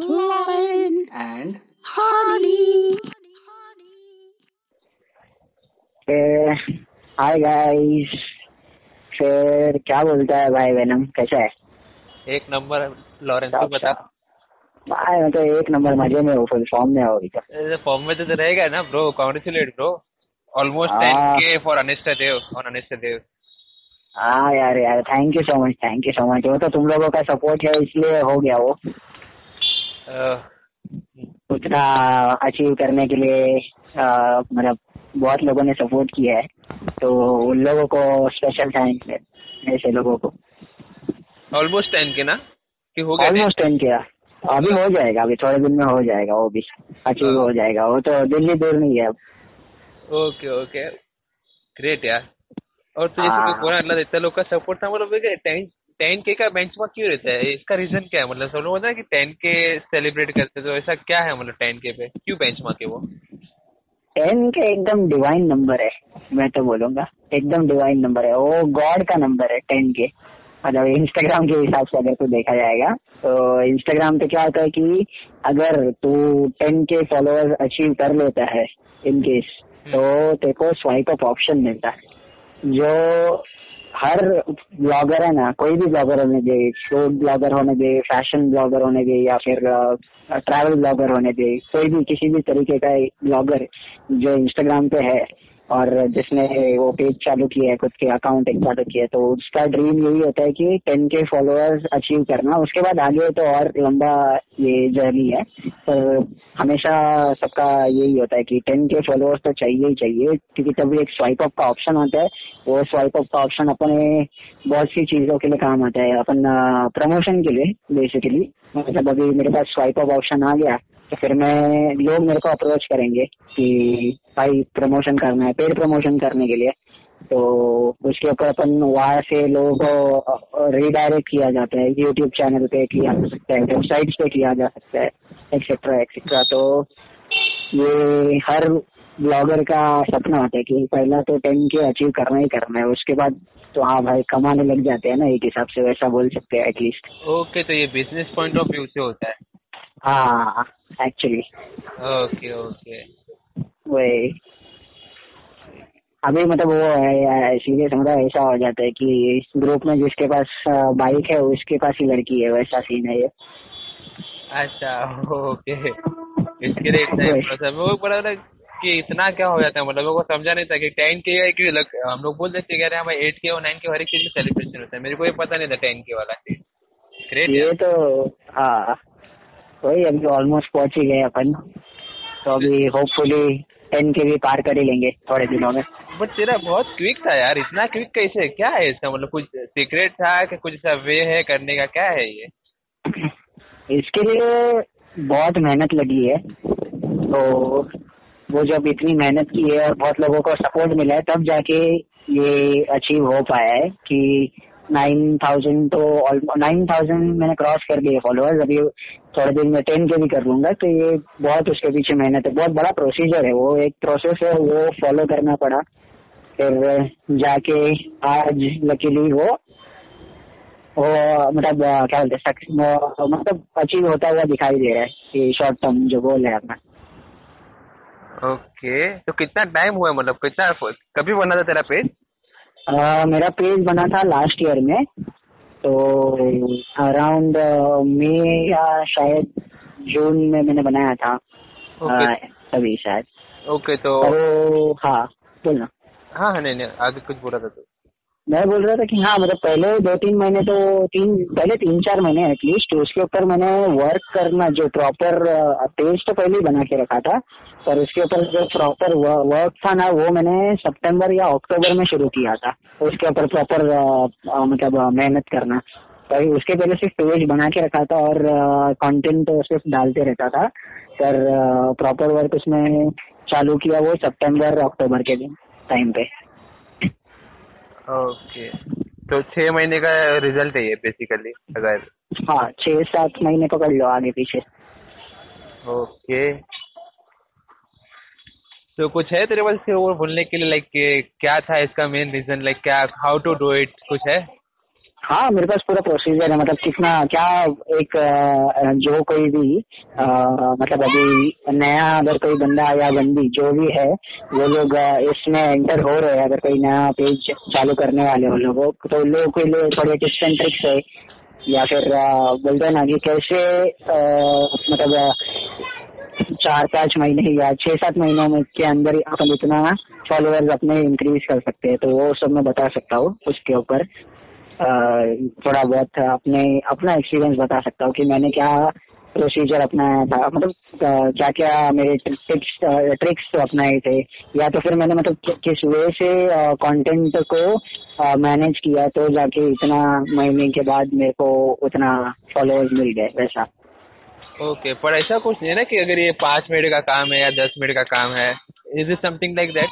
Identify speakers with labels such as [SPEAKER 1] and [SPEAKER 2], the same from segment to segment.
[SPEAKER 1] Lion and Hardy.
[SPEAKER 2] Hi guys फिर क्या बोलता है भाई वेनम कैसा है
[SPEAKER 3] एक नंबर लॉरेंस तू बता।
[SPEAKER 2] भाई मैं तो एक नंबर मज़े में हूँ फुल फॉर्म में हो अभी तो
[SPEAKER 3] फॉर्म में तो तो रहेगा ना ब्रो कॉन्ग्रेचुलेट ब्रो ऑलमोस्ट
[SPEAKER 2] हाँ।
[SPEAKER 3] Ten K for Anishta Dev on Anishta Dev
[SPEAKER 2] हाँ यार यार thank you so much thank you so much वो तो तुम लोगों का सपोर्ट है इसलिए हो गया वो। उतना अचीव करने के लिए मतलब बहुत लोगों ने सपोर्ट किया है। तो उन लोगों को स्पेशल थैंक्स है ऐसे लोगों को।
[SPEAKER 3] ऑलमोस्ट टेन के ना? कि हो गया
[SPEAKER 2] ऑलमोस्ट टेन किया अभी हो जाएगा अभी थोड़े दिन में हो जाएगा वो भी। अचीव हो जाएगा वो तो दिल्ली दूर नहीं है अब।
[SPEAKER 3] ओके ओके ग्रेट यार। और तुझे
[SPEAKER 2] हाँ।
[SPEAKER 3] पूरा मतलब इतने लोग का सपोर्ट था मतलब टेन टेन के का बेंचमार्क क्यों रहता है? इसका रीजन क्या है? मतलब सब लोग है कि टेन के सेलिब्रेट करते तो ऐसा क्या है मतलब टेन के पे? क्यों बेंचमार्क है वो?
[SPEAKER 2] टेन के एकदम डिवाइन नंबर है, मैं तो बोलूँगा। एकदम डिवाइन नंबर है। वो गॉड का नंबर है, टेन के। मतलब इंस्टाग्राम के हिसाब से अगर तो देखा जाएगा तो इंस्टाग्राम पे क्या होता है कि अगर तू टेन के फॉलोअर्स अचीव कर लेता है इन केस तो तेरे को स्वाइप अप ऑप्शन मिलता है। जो हर ब्लॉगर है ना, कोई भी ब्लॉगर होने दे फ़ूड ब्लॉगर होने दे फ़ैशन ब्लॉगर होने दे, या फिर ट्रैवल ब्लॉगर होने दे, कोई भी किसी भी तरीके का ब्लॉगर जो इंस्टाग्राम पे है और जिसने वो पेज चालू किया है, खुद के अकाउंट एक चालू किया है तो उसका ड्रीम यही होता है कि टेन के फॉलोअर्स अचीव करना। उसके बाद आगे तो और लंबा ये जर्नी है, पर हमेशा सबका यही होता है कि टेन के फॉलोअर्स तो चाहिए ही चाहिए, क्योंकि तभी एक स्वाइप अप का ऑप्शन होता है। वो स्वाइप अप का ऑप्शन अपने बहुत सी चीज़ों के लिए काम आता है, अपन प्रमोशन के लिए बेसिकली मतलब अभी मेरे पास स्वाइप अप ऑप्शन आ गया तो फिर मैं लोग मेरे को अप्रोच करेंगे कि भाई प्रमोशन करना है पेड प्रमोशन करने के लिए। तो उसके ऊपर अपन वहाँ से लोगों को रिडायरेक्ट किया जाता है यूट्यूब चैनल पे किया जा सकता है वेबसाइट्स पे किया जा सकता है एक्सेट्रा एक्सेट्रा तो ये हर ब्लॉगर का सपना होता है कि पहला तो टेन के अचीव करना ही करना है, उसके बाद तो हाँ भाई कमाने लग जाते हैं ना, एक हिसाब से वैसा बोल सकते हैं एटलीस्ट
[SPEAKER 3] ओके तो ये बिज़नेस पॉइंट ऑफ़ व्यू से होता है।
[SPEAKER 2] हाँ एक्चुअली
[SPEAKER 3] ओके ओके
[SPEAKER 2] वही। अभी मतलब वो है सीरियस मतलब ऐसा हो जाता है कि इस ग्रुप में जिसके पास बाइक है उसके पास ही लड़की है वैसा सीन है ये।
[SPEAKER 3] अच्छा ओके इसके लिए इतना इम्प्रेस है। वो बड़ा लगा कि इतना क्या हो जाता है? मतलब मेरे को समझा नहीं था कि टेन के है कि लग, हम लोग बोल देते हैं हमें एट के और नाइन के हर एक चीज़ में सेलिब्रेशन होता है। मेरे को ये पता नहीं था टेन के वाला चीज़ ग्रेट
[SPEAKER 2] ये तो हाँ। वही अभी ऑलमोस्ट पहुँच ही गए अपन। तो अभी होपफुली टेन के भी पार कर ही लेंगे थोड़े दिनों में।
[SPEAKER 3] बट तेरा बहुत क्विक था यार इतना क्विक कैसे? क्या है इसका मतलब? कुछ सीक्रेट था कि कुछ ऐसा वे है करने का? क्या है ये?
[SPEAKER 2] इसके लिए बहुत मेहनत लगी है। तो वो जब इतनी मेहनत की है और बहुत लोगों को सपोर्ट मिला है तब जाके ये अचीव हो पाया है कि नाइन थाउज़ेंड तो नाइन थाउज़ेंड मैंने क्रॉस कर दिए फॉलोअर्स अभी थोड़े दिन में टेन के भी कर लूँगा तो ये बहुत उसके पीछे मेहनत है। बहुत बड़ा प्रोसीजर है वो। एक प्रोसेस है, वो फॉलो करना पड़ा। फिर जाके आज लकीली वो वो मतलब क्या बोलते हैं मतलब अचीव होता हुआ दिखाई दे रहा है कि शॉर्ट टर्म जो गोल है अपना।
[SPEAKER 3] Okay okay. तो कितना टाइम हुआ मतलब? कितना कभी बना था तेरा पेज
[SPEAKER 2] मेरा पेज बना था लास्ट ईयर में तो अराउंड मई या शायद जून में मैंने बनाया था। तभी शायद।
[SPEAKER 3] ओके तो
[SPEAKER 2] तो हाँ बोलना।
[SPEAKER 3] हाँ हाँ नहीं नहीं आगे कुछ बोला था तो।
[SPEAKER 2] मैं बोल रहा था कि हाँ मतलब पहले दो तीन महीने तो तीन, पहले तीन चार महीने एटलीस्ट उसके ऊपर मैंने वर्क करना, जो प्रॉपर पेज तो पहले ही बना के रखा था, पर उसके ऊपर जो प्रॉपर वर्क था ना, वो मैंने सितंबर या अक्टूबर में शुरू किया था, उसके ऊपर प्रॉपर मतलब मेहनत करना। तो उसके पहले सिर्फ़ पेज बना के रखा था और कंटेंट सिर्फ़ डालते रहता था, पर प्रॉपर वर्क उसमें चालू किया वो सितंबर अक्टूबर के दिन टाइम पे।
[SPEAKER 3] ओके तो छह महीने का रिज़ल्ट है ये बेसिकली अगर
[SPEAKER 2] हाँ छह सात महीने पकड़ लो आगे पीछे।
[SPEAKER 3] ओके तो कुछ है तेरे पास से वो बोलने के लिए लाइक क्या था इसका मेन रीजन लाइक क्या हाउ टू डू इट कुछ है?
[SPEAKER 2] हाँ मेरे पास पूरा प्रोसीजर है मतलब कितना क्या एक जो कोई भी अ, मतलब अभी नया अगर कोई बंदा या बंदी जो भी है वो लोग इसमें एंटर हो रहे हैं अगर कोई नया पेज चालू करने वाले हो लोगों तो लोगों के लिए थोड़े टिप्स एंड ट्रिक्स है या फिर बोलते हैं ना कि कैसे अ, मतलब चार पाँच महीने या छह सात महीनों में के अंदर अपन इतना फॉलोअर्स अपने इंक्रीज कर सकते हैं तो वो सब मैं बता सकता हूँ उसके ऊपर। थोड़ा बहुत अपने अपना एक्सपीरियंस बता सकता हूँ कि मैंने क्या प्रोसीजर अपनाया था। मतलब क्या क्या मेरे टिप्स ट्रिक्स अपनाए थे? या तो फिर मैंने मतलब किस वे से कंटेंट को मैनेज किया तो जाके इतना महीने के बाद मेरे को उतना फॉलोअर्स मिल गए वैसा।
[SPEAKER 3] ओके okay, पर ऐसा कुछ नहीं है ना कि अगर ये पाँच मिनट का काम है या दस मिनट का काम है is it something like that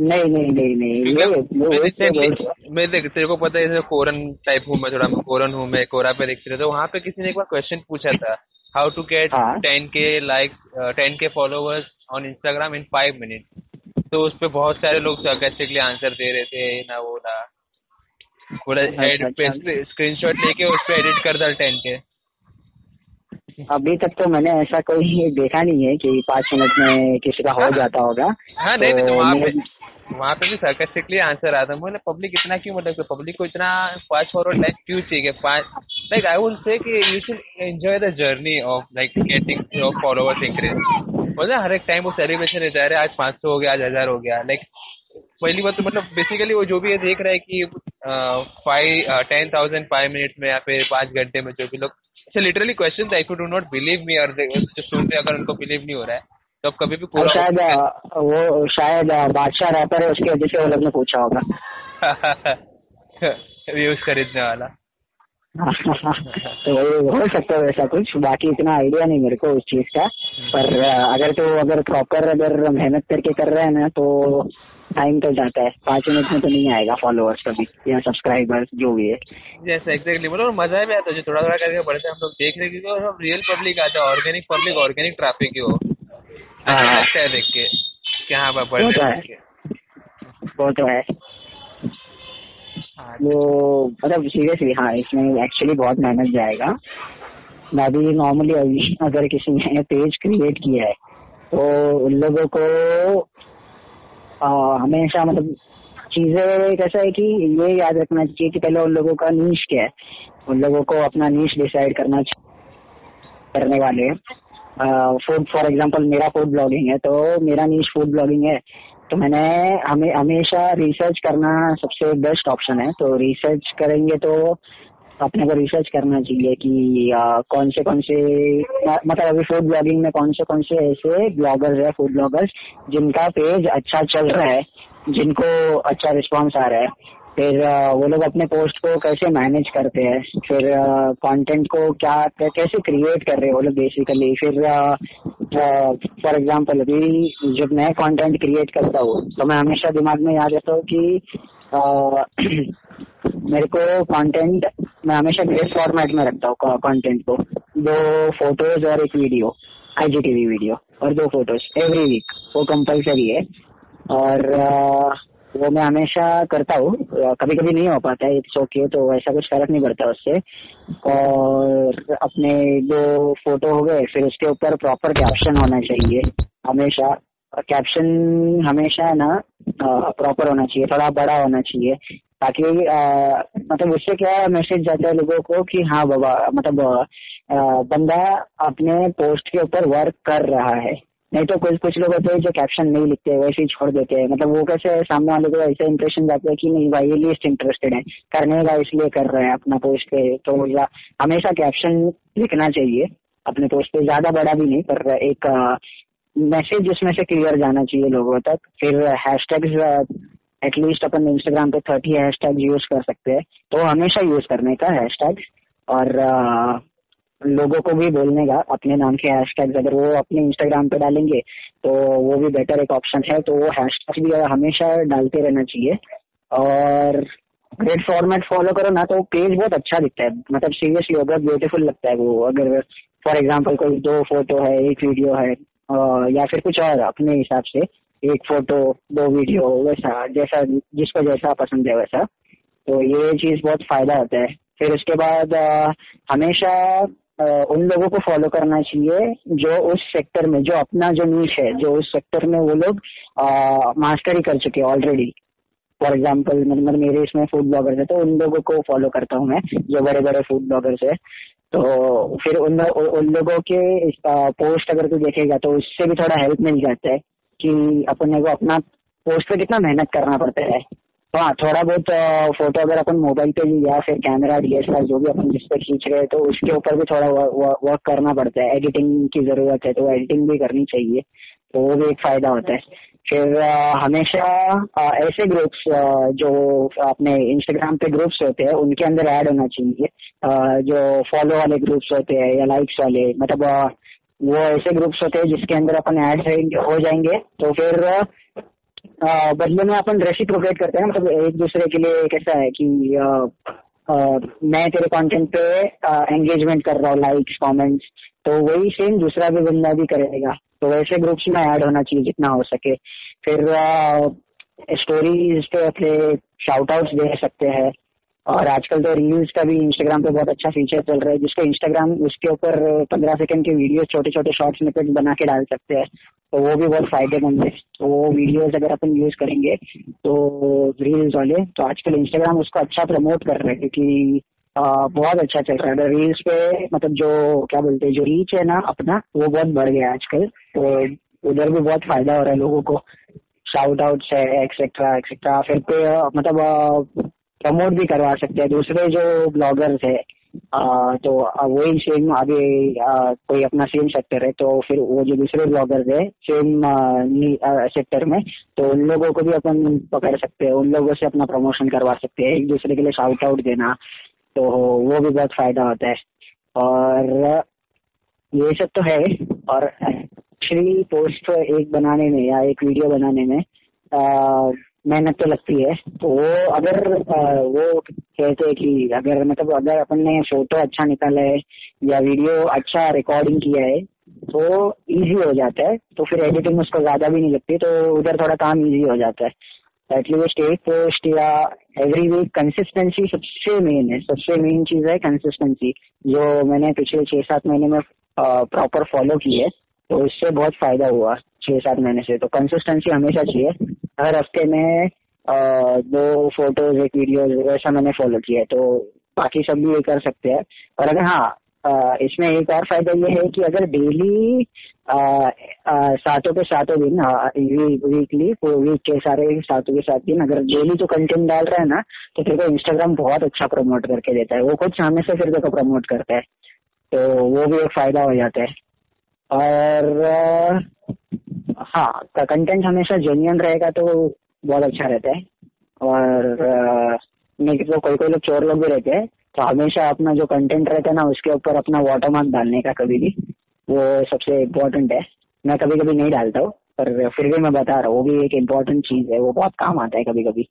[SPEAKER 2] नहीं नहीं नहीं नहीं
[SPEAKER 3] मैं मैं देख तेरे को पता है कोरन टाइप हूँ मैं थोड़ा कोरन हूँ मैं कोरा पे देखते रहता हूँ वहाँ पे किसी ने एक बार क्वेश्चन पूछा था how to get. Ten K like ten K followers on Instagram in five minute तो उस पे बहुत सारे लोग sarcastically आंसर दे रहे थे ना वो ना पूरा
[SPEAKER 2] अच्छा, अच्छा।
[SPEAKER 3] स्क्रीनशॉट लेके उस पे एडिट कर डाल टेन के
[SPEAKER 2] अभी तक तो मैंने ऐसा कोई देखा नहीं है कि पाँच मिनट में किसी का हो
[SPEAKER 3] हाँ।
[SPEAKER 2] जाता होगा।
[SPEAKER 3] हाँ नहीं नहीं तो वहाँ पे वहाँ पे भी sarcastically आंसर आता है। मैंने पब्लिक इतना क्यों मतलब पब्लिक को इतना फास्ट फॉरवर्ड लाइक क्यों चाहिए? पाँच लाइक आई वुड से कि you should enjoy the journey of like getting your followers increase मतलब हर एक टाइम वो सेलिब्रेशन रहता है। आज पाँच सौ हो गया आज हज़ार हो गया। लाइक पहली बात तो मतलब बेसिकली वो जो भी ये देख रहा है कि five ten thousand five minute में या फिर पाँच घंटे में जो भी लोग लिटरली क्वेश्चन था if you do not believe me और they- जो सुन रहे अगर उनको बिलीव नहीं हो रहा है तो आप कभी भी पूरा
[SPEAKER 2] शायद वो शायद बादशाह रैपर है उसकी वजह से वो लोग ने पूछा होगा।
[SPEAKER 3] व्यूज़ खरीदने वाला।
[SPEAKER 2] तो हो सकता है वैसा कुछ बाकी इतना आइडिया नहीं मेरे को उस चीज़ का। पर अगर तो अगर प्रॉपर अगर मेहनत करके कर रहे हैं ना तो टाइम तो जाता है। पाँच मिनट में तो नहीं आएगा फॉलोअर्स कभी या सब्सक्राइबर्स जो भी है।
[SPEAKER 3] जैसे एग्जैक्टली मतलब मज़ा भी आता है जो थोड़ा थोड़ा करके बढ़ते हैं हम लोग देख रहे क्योंकि सब रियल पब्लिक आता है ऑर्गेनिक पब्लिक ऑर्गेनिक ट्रैफ़िक ही हो। अच्छा
[SPEAKER 2] हाँ।
[SPEAKER 3] देख के कि हाँ बढ़
[SPEAKER 2] वो तो है। वो तो है।
[SPEAKER 3] हाँ,
[SPEAKER 2] वो मतलब सीरियसली हाँ इसमें एक्चुअली बहुत मेहनत जाएगा। मैं भी नॉर्मली अगर किसी ने पेज क्रिएट किया है तो उन लोगों को हमेशा मतलब चीज़ें कैसा है कि ये याद रखना चाहिए कि पहले उन लोगों का नीच क्या है। उन लोगों को अपना नीच डिसाइड करना करने वाले फ़ूड फॉर एग्जांपल मेरा फ़ूड ब्लॉगिंग है तो मेरा नीच फ़ूड ब्लॉगिंग है। तो मैंने हमें, हमेशा रिसर्च करना सबसे बेस्ट ऑप्शन है। तो रिसर्च करेंगे तो अपने को रिसर्च करना चाहिए कि आ, कौन से कौन से मतलब अभी फ़ूड ब्लॉगिंग में कौन से कौन से ऐसे ब्लॉगर्स है फ़ूड ब्लॉगर्स जिनका पेज अच्छा चल रहा है जिनको अच्छा रिस्पांस आ रहा है। फिर वो लोग अपने पोस्ट को कैसे मैनेज करते हैं? फिर कंटेंट को क्या कैसे क्रिएट कर रहे हैं वो लोग बेसिकली फिर फॉर एग्जांपल अभी जब मैं कंटेंट क्रिएट करता हूँ तो मैं हमेशा दिमाग में याद रहता हूँ कि आ, मेरे को कंटेंट मैं हमेशा ग्रेड फॉर्मेट में रखता हूँ कंटेंट को। दो फ़ोटोज़ और एक वीडियो आईजीटीवी वीडियो और दो फ़ोटोज़ एवरी वीक वो कंपलसरी है। और वो मैं हमेशा करता हूँ। कभी कभी नहीं हो पाता है। इट्स ओके तो ऐसा कुछ फ़र्क नहीं पड़ता उससे। और अपने दो फ़ोटो हो गए, फिर उसके ऊपर प्रॉपर कैप्शन होना चाहिए। हमेशा। कैप्शन हमेशा ना प्रॉपर होना चाहिए। थोड़ा बड़ा होना चाहिए। ताकि अ, मतलब उससे क्या मैसेज जाता है लोगों को कि हाँ बाबा मतलब बंदा अपने पोस्ट के ऊपर वर्क कर रहा है। नहीं तो कुछ कुछ लोग होते हैं जो कैप्शन नहीं लिखते वैसे ही छोड़ देते हैं। मतलब वो कैसे सामने वाले को ऐसा इंप्रेशन जाता है कि नहीं भाई ये लीस्ट इंटरेस्टेड है। करने का इसलिए कर रहे हैं अपना पोस्ट पे। तो हमेशा कैप्शन लिखना चाहिए। अपने पोस्ट पे ज़्यादा बड़ा भी नहीं पर एक मैसेज उसमें से क्लियर जाना चाहिए लोगों तक। फिर हैशटैग्स एटलीस्ट अपन इंस्टाग्राम पे थर्टी हैशटैग यूज़ कर सकते हैं। तो हमेशा यूज़ करने का हैशटैग और अ, लोगों को भी बोलने का अपने नाम के हैशटैग्स अगर वो अपने इंस्टाग्राम पे डालेंगे तो वो भी बेटर एक ऑप्शन है। तो वो हैशटैग भी हमेशा डालते रहना चाहिए। और ग्रेट फॉर्मेट फॉलो करो ना तो पेज बहुत अच्छा दिखता है। मतलब सीरियसली बहुत ब्यूटीफुल लगता है वो। अगर फॉर एग्ज़ाम्पल कोई दो फ़ोटो है एक वीडियो है या फिर कुछ और अपने हिसाब से एक फ़ोटो दो वीडियो वैसा जैसा जिसको जैसा पसंद है वैसा। तो ये चीज़ बहुत फ़ायदा होता है। फिर उसके बाद आ, हमेशा आ, उन लोगों को फॉलो करना चाहिए जो उस सेक्टर में जो अपना जो नीच है जो उस सेक्टर में वो लोग मास्टरी कर चुके हैं ऑलरेडी फॉर एग्ज़ाम्पल मतलब मेरे इसमें फ़ूड ब्लॉगर्स है तो उन लोगों को फॉलो करता हूँ मैं जो बड़े बड़े फ़ूड ब्लॉगर्स है। तो फिर उन उन लोगों के पोस्ट अगर तू देखेगा तो उससे भी थोड़ा हेल्प मिल जाता है। कि अपने को अपना पोस्ट पे कितना मेहनत करना पड़ता है। तो हाँ थोड़ा बहुत फ़ोटो अगर अपन मोबाइल पे या फिर कैमरा डीएसएलआर जो भी अपन जिस पे खींच रहे हैं तो उसके ऊपर भी थोड़ा वर्क करना पड़ता है। एडिटिंग की ज़रूरत है तो एडिटिंग भी करनी चाहिए तो वो भी एक फ़ायदा होता है। फिर हमेशा ऐसे ग्रुप्स जो अपने इंस्टाग्राम पे ग्रुप्स होते हैं, उनके अंदर ऐड होना चाहिए। जो फॉलो वाले ग्रुप्स होते हैं या लाइक्स वाले मतलब वो ऐसे ग्रुप्स होते हैं जिसके अंदर अपन ऐड हो जाएँगे। तो फिर बदले में अपन रेसिप्रोकेट करते हैं मतलब एक दूसरे के लिए कैसा है कि मैं तेरे कंटेंट पे एंगेजमेंट कर रहा हूँ लाइक्स कमेंट्स तो वही सेम दूसरा भी बंदा भी करेगा। तो वैसे ग्रुप्स में ऐड होना चाहिए जितना हो सके। फिर स्टोरीज पे अपने शाउट आउट दे सकते हैं। और आजकल तो रील्स का भी इंस्टाग्राम पे बहुत अच्छा फीचर चल रहा है, जिसको इंस्टाग्राम उसके ऊपर पंद्रह सेकंड के वीडियो छोटे छोटे शॉर्ट्स में बना के डाल सकते हैं। तो वो भी बहुत फ़ायदेमंद है। तो वो वीडियोस अगर अपन यूज़ करेंगे तो रील्स वाले तो आजकल इंस्टाग्राम उसको अच्छा प्रमोट कर रहे हैं, क्योंकि बहुत अच्छा चल रहा है। रील्स पे मतलब जो, क्या बोलते हैं, जो रीच है ना अपना, वो बहुत बढ़ गया है आजकल। तो उधर भी बहुत फ़ायदा हो रहा है लोगों को। शाउट आउट है एक्सेट्रा एक्सेट्रा फिर पे मतलब प्रमोट भी करवा सकते हैं। दूसरे जो ब्लॉगर्स है आ, तो वही सेम आगे कोई अपना सेम सेक्टर है तो फिर वो जो दूसरे ब्लॉगर्स है सेम सेक्टर में तो उन लोगों को भी अपन पकड़ सकते हैं उन लोगों से अपना प्रमोशन करवा सकते हैं एक दूसरे के लिए शाउट आउट देना तो वो भी बहुत फ़ायदा होता है। और ये सब तो है और एक्चुअली पोस्ट एक बनाने में या एक वीडियो बनाने में मेहनत तो लगती है। तो वो अगर वो कहते हैं कि अगर मतलब अगर अपन ने फ़ोटो अच्छा निकाला है या वीडियो अच्छा रिकॉर्डिंग किया है तो इजी हो जाता है। तो फिर एडिटिंग उसको ज़्यादा भी नहीं लगती तो उधर थोड़ा काम इजी हो जाता है। एटलीस्ट एक पोस्ट या एवरी वीक कंसिस्टेंसी सबसे मेन है। सबसे मेन चीज़ है कंसिस्टेंसी जो मैंने पिछले छह सात महीने में प्रॉपर फॉलो की है तो इससे बहुत फ़ायदा हुआ। छह सात महीने से। तो कंसिस्टेंसी हमेशा चाहिए। हर हफ़्ते में दो फ़ोटोज़ एक वीडियो वैसा मैंने फॉलो किया है तो बाकी सब भी ये कर सकते हैं। और अगर हाँ इसमें एक और फ़ायदा ये है कि अगर डेली सातों के सातों दिन वीकली वीक के सारे सातों के सात दिन अगर डेली तो कंटेंट डाल रहा है ना तो फिर इंस्टाग्राम बहुत अच्छा प्रमोट करके देता है। वो खुद सामने से फिर को प्रमोट करता है। तो वो भी एक फ़ायदा हो जाता है। और हाँ कंटेंट हमेशा जेन्यून रहेगा तो बहुत अच्छा रहता है। और नहीं तो कोई कोई लोग चोर लोग भी रहते हैं तो हमेशा अपना जो कंटेंट रहता है ना, उसके ऊपर अपना वाटरमार्क डालने का कभी भी, वो सबसे इम्पोर्टेंट है। मैं कभी कभी नहीं डालता हूँ, पर फिर भी मैं बता रहा हूँ, वो भी एक इम्पोर्टेंट चीज़ है, वो बहुत काम आता है कभी कभी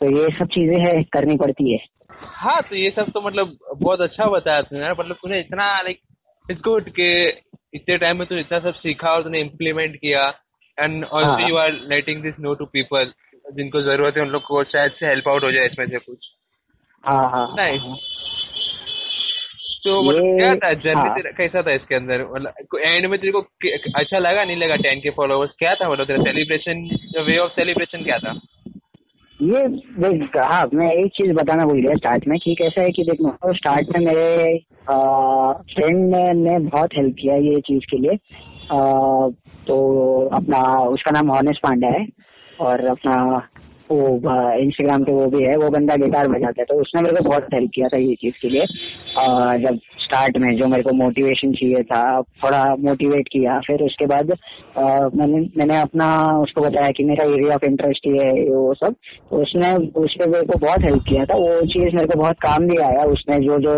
[SPEAKER 2] तो ये सब चीज़ें है, करनी पड़ती है।
[SPEAKER 3] हाँ तो ये सब तो मतलब बहुत अच्छा बताया तुमने मतलब तूने इतना लाइक इट्स गुड कि इतने टाइम में तूने इतना सब सीखा और तूने इम्प्लीमेंट किया। And also you are letting this know to people जिनको ज़रूरत है उन लोग को शायद से हेल्प आउट हो जाए इसमें से कुछ।
[SPEAKER 2] हाँ हाँ
[SPEAKER 3] नाइस तो मतलब क्या था? जर्नी हाँ. तेरा कैसा था इसके अंदर? मतलब एंड में तेरे को अच्छा लगा नहीं लगा? टेन के फॉलोअर्स क्या था मतलब तेरा सेलिब्रेशन वे ऑफ़ सेलिब्रेशन क्या था?
[SPEAKER 2] ये हाँ मैं एक चीज़ बताना भूल गया स्टार्ट में कि कैसा है कि देख स्टार्ट में मेरे फ्रेंड ने, ने बहुत हेल्प किया ये चीज़ के लिए। आ, तो अपना उसका नाम हॉनेस पांडा है और अपना वो इंस्टाग्राम पे वो भी है वो बंदा गिटार बजाता है तो उसने मेरे को बहुत हेल्प किया था ये चीज़ के लिए। आ, जब स्टार्ट में जो मेरे को मोटिवेशन चाहिए था, थोड़ा मोटिवेट किया। फिर उसके बाद मैंने मैंने अपना उसको बताया कि मेरा एरिया ऑफ़ इंटरेस्ट ये है वो सब। तो उसने उस पर मेरे को बहुत हेल्प किया था। वो चीज़ मेरे को बहुत काम भी आया। उसने जो जो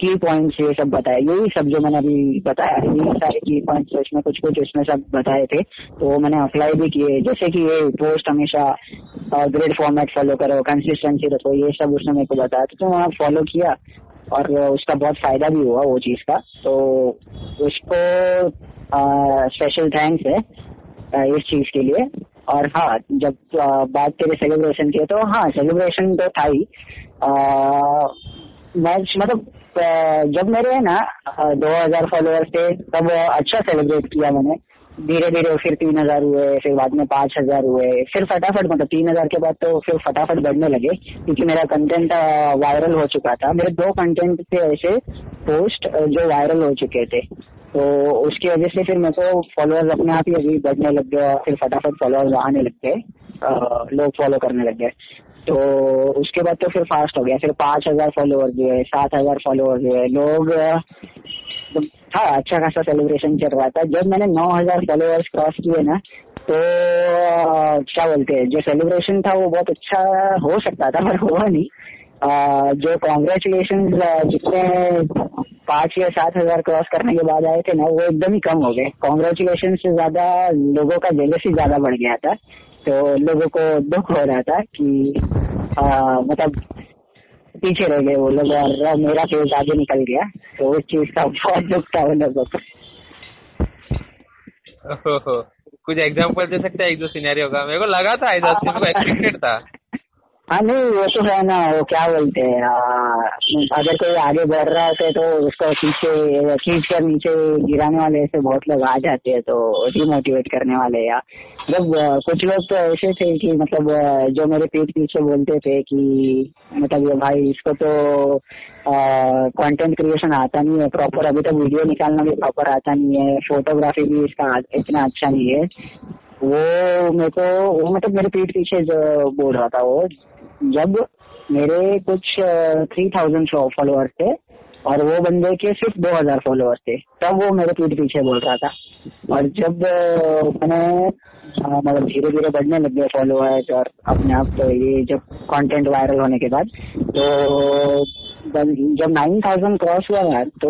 [SPEAKER 2] की पॉइंट्स ये सब बताया। यही सब जो मैंने अभी बताया। यही सारे की पॉइंट्स उसमें कुछ कुछ उसमें सब बताए थे। तो मैंने अप्लाई भी किए। जैसे कि ये पोस्ट हमेशा ग्रेड फॉर्मेट फॉलो करो कंसिस्टेंसी रखो, ये सब उसने मेरे को बताया। तो वहाँ फॉलो किया और उसका बहुत फ़ायदा भी हुआ वो चीज़ का। तो उसको स्पेशल थैंक्स है इस चीज़ के लिए। और हाँ जब आ, बात करें सेलिब्रेशन की तो हाँ सेलिब्रेशन तो था ही। मैं मतलब जब मेरे ना दो हज़ार फॉलोअर्स थे तब अच्छा सेलिब्रेट किया मैंने। धीरे धीरे फिर तीन हज़ार हुए, फिर बाद में पाँच हज़ार हुए, फिर फटाफट मतलब तीन हज़ार के बाद तो फिर फटाफट बढ़ने लगे, क्योंकि मेरा कंटेंट वायरल हो चुका था। मेरे दो कंटेंट थे ऐसे पोस्ट जो वायरल हो चुके थे। तो उसकी वजह से फिर मेरे को फॉलोअर्स अपने आप ही अभी बढ़ने लग गए फिर फटाफट फॉलोअर्स आने लग गए लोग फॉलो करने लग गए। तो उसके बाद तो फिर फास्ट हो गया, फिर पाँच हज़ार फॉलोअर्स हुए, सात हज़ार फॉलोअर्स हुए, लोग था अच्छा खासा सेलिब्रेशन चल रहा था जब मैंने नौ हज़ार फॉलोअर्स क्रॉस किए ना तो क्या बोलते हैं जो सेलिब्रेशन था वो बहुत अच्छा हो सकता था पर हुआ नहीं। आ, जो कॉन्ग्रेचुलेशन जितने पाँच या सात हज़ार क्रॉस करने के बाद आए थे ना वो एकदम ही कम हो गए। कॉन्ग्रेचुलेशन से ज़्यादा लोगों का जेलसी ज़्यादा बढ़ गया था तो लोगों को दुख हो रहा था कि आ, मतलब पीछे रह गए वो लोग और मेरा फेस आगे निकल गया तो उस चीज़ का बहुत दुख था उन लोगों को।
[SPEAKER 3] कुछ एग्जांपल दे सकते हैं? एक दो सिनेरियो का। मेरे को लगा था ऐसा एक्सपेक्टेड था।
[SPEAKER 2] हाँ नहीं, वो तो है ना, वो क्या बोलते हैं अगर कोई आगे बढ़ रहा है तो उसको पीछे खींच कर नीचे गिराने वाले ऐसे बहुत लोग आ जाते हैं तो डिमोटिवेट करने वाले या मतलब कुछ लोग तो ऐसे थे कि मतलब जो मेरे पीठ पीछे बोलते थे कि मतलब ये भाई, इसको तो कंटेंट क्रिएशन आता नहीं है प्रॉपर अभी तो वीडियो निकालना भी प्रॉपर आता नहीं है फोटोग्राफी भी इसका इतना अच्छा नहीं है। वो मेरे को, वो मतलब मेरे पीठ पीछे जो बोल रहा था वो जब मेरे कुछ थ्री थाउज़ेंड फॉलोअर्स थे और वो बंदे के सिर्फ़ दो हज़ार फॉलोअर्स थे, तब वो मेरे पीठ पीछे बोल रहा था। और जब मैंने मतलब धीरे धीरे बढ़ने लग गए फॉलोअर्स और अपने आप तो ये जब कंटेंट वायरल होने के बाद तो जब नाइन थाउज़ेंड क्रॉस हुआ यार तो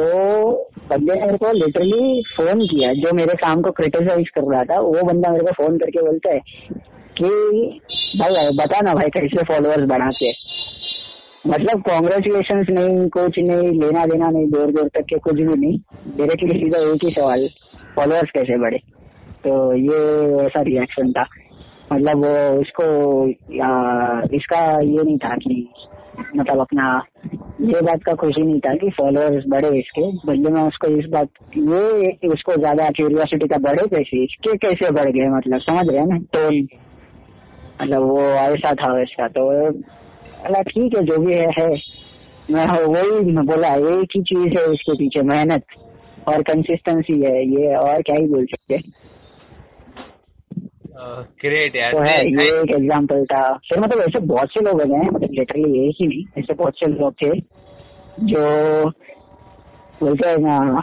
[SPEAKER 2] बंदे ने मेरे को लिटरली फ़ोन किया। जो मेरे काम को क्रिटिसाइज कर रहा था, वो बंदा मेरे को फ़ोन करके बोलता है कि भाई बता ना भाई, कैसे फॉलोअर्स बढ़ाते मतलब कॉन्ग्रेचुलेशन नहीं, कुछ नहीं, लेना देना नहीं, दूर दूर तक के कुछ भी नहीं। डायरेक्टली सीधा एक ही सवाल फॉलोअर्स कैसे बढ़े? तो ये ऐसा रिएक्शन था। मतलब उसको इसका, ये नहीं था कि मतलब अपना ये बात का खुशी नहीं था कि फॉलोअर्स बढ़े इसके। बल्कि मैं उसको इस बात, ये उसको ज़्यादा क्यूरियोसिटी का बढ़े कैसे, इसके कैसे बढ़ गए मतलब समझ रहे हैं ना? तो मतलब वो ऐसा था वैसा तो अल्लाह ठीक है जो भी है, है। मैं वही बोला एक ही चीज़ है इसके पीछे मेहनत और कंसिस्टेंसी है ये और क्या ही बोल सकते
[SPEAKER 3] ग्रेट यार
[SPEAKER 2] तो है ये एक एग्जांपल था। फिर मतलब ऐसे बहुत से लोग हैं मतलब लिटरली एक ही नहीं ऐसे बहुत से लोग थे जो बोलते हैं ना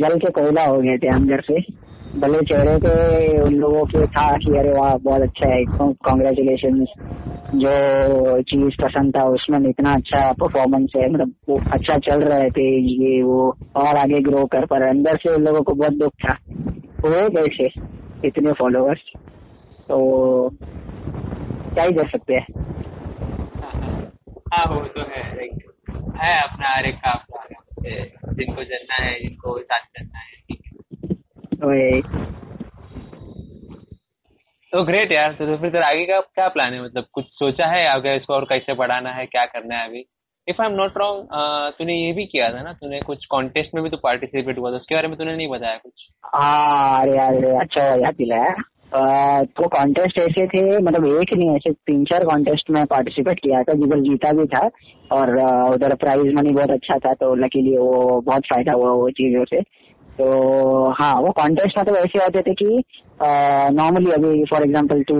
[SPEAKER 2] जल के कोयला हो गए थे अंदर से। भले चेहरे पे उन लोगों के था कि अरे वाह, बहुत अच्छा है कॉन्ग्रेचुलेशन जो चीज़ पसंद था, उसमें इतना अच्छा परफॉर्मेंस है मतलब वो अच्छा चल रहे थे ये वो, और आगे ग्रो कर पर अंदर से उन लोगों को बहुत दुख था। वो कैसे इतने फॉलोअर्स तो क्या ही कर सकते हैं।
[SPEAKER 3] हाँ वो तो है है अपना, हर एक जिनको जानना है, जिनको साथ करना है तो ग्रेट यार तो, तो फिर तेरा आगे का क्या प्लान है? मतलब कुछ सोचा है आगे इसको और कैसे बढ़ाना है क्या करना है अभी? If I am not wrong तूने ये भी किया था ना? तूने कुछ कॉन्टेस्ट में भी तो पार्टिसिपेट हुआ था उसके बारे में तूने नहीं बताया कुछ।
[SPEAKER 2] हाँ अरे अरे अच्छा याद दिलाया। तो कॉन्टेस्ट ऐसे थे मतलब एक नहीं ऐसे तीन चार कॉन्टेस्ट में पार्टिसिपेट किया था जिधर जीता भी था और उधर प्राइज मनी बहुत अच्छा था तो लकीली वो बहुत फ़ायदा हुआ वो चीज़ों से। तो हाँ वो कॉन्टेस्ट मतलब ऐसे होते थे कि नॉर्मली अभी फॉर एग्जांपल तू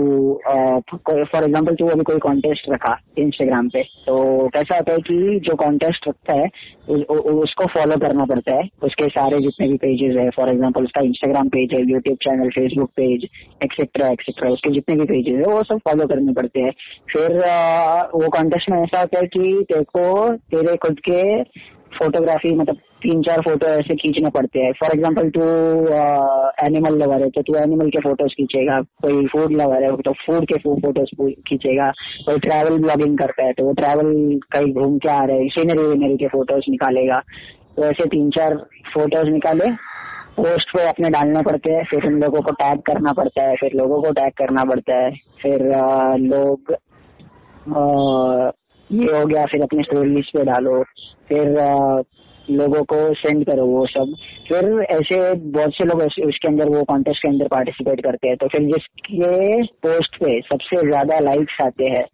[SPEAKER 2] फॉर एग्जांपल तू अभी कोई कॉन्टेस्ट रखा इंस्टाग्राम पे तो कैसा होता है कि जो कॉन्टेस्ट रखता है उ, उ, उसको फॉलो करना पड़ता है। उसके सारे जितने भी पेजेस है फॉर एग्जांपल उसका इंस्टाग्राम पेज है YouTube channel Facebook page etcetera etcetera उसके जितने भी पेजेस है वो सब फॉलो करने पड़ते हैं। फिर वो कॉन्टेस्ट में ऐसा होता है कि को तेरे खुद के फोटोग्राफी मतलब तीन चार फ़ोटो ऐसे खींचने पड़ते हैं। फॉर एग्ज़ाम्पल तू एनिमल लवर है तो तू एनिमल के फ़ोटोज़ खींचेगा कोई फ़ूड लवर है तो फ़ूड के फ़ोटोज़ खींचेगा। कोई ट्रैवल ब्लॉगिंग करता है तो वो ट्रैवल कहीं घूम के आ रहे हैं सीनरी वीनरी के फ़ोटोज़ निकालेगा। तो ऐसे तीन चार फ़ोटोज़ निकाले पोस्ट पे अपने डालने पड़ते हैं फिर उन लोगों को टैग करना पड़ता है फिर लोगों को टैग करना पड़ता है फिर लोग आ, ये हो गया फिर अपने स्टोरीज पे डालो फिर लोगों को सेंड करो वो सब। फिर ऐसे बहुत से लोग उसके अंदर वो कॉन्टेस्ट के अंदर पार्टिसिपेट करते हैं। तो फिर जिसके पोस्ट पे सबसे ज़्यादा लाइक्स आते हैं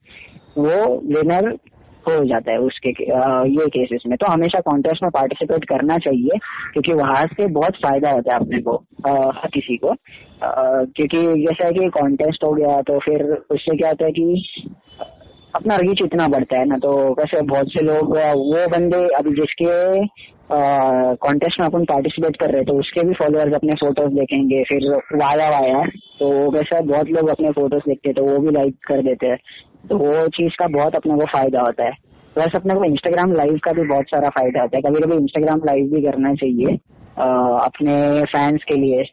[SPEAKER 2] वो विनर हो जाता है उसके ये केसेस में। तो हमेशा कॉन्टेस्ट में पार्टिसिपेट करना चाहिए क्योंकि वहाँ से बहुत फ़ायदा होता है अपने को हर किसी को। आ, क्योंकि जैसा कि कॉन्टेस्ट हो गया तो फिर उससे क्या होता है कि अपना रीच इतना बढ़ता है ना तो कैसे बहुत से लोग वो बंदे अभी जिसके कॉन्टेस्ट में अपन पार्टिसिपेट कर रहे तो उसके भी फॉलोअर्स अपने फ़ोटोज़ देखेंगे, फिर वाया वाया तो वैसा बहुत लोग अपने फ़ोटोज़ देखते हैं तो वो भी लाइक कर देते हैं। तो वो चीज़ का बहुत अपने को फ़ायदा होता है। प्लस अपने को इंस्टाग्राम लाइव का भी बहुत सारा फ़ायदा होता है। कभी कभी इंस्टाग्राम लाइव भी करना चाहिए अपने फैंस के लिए।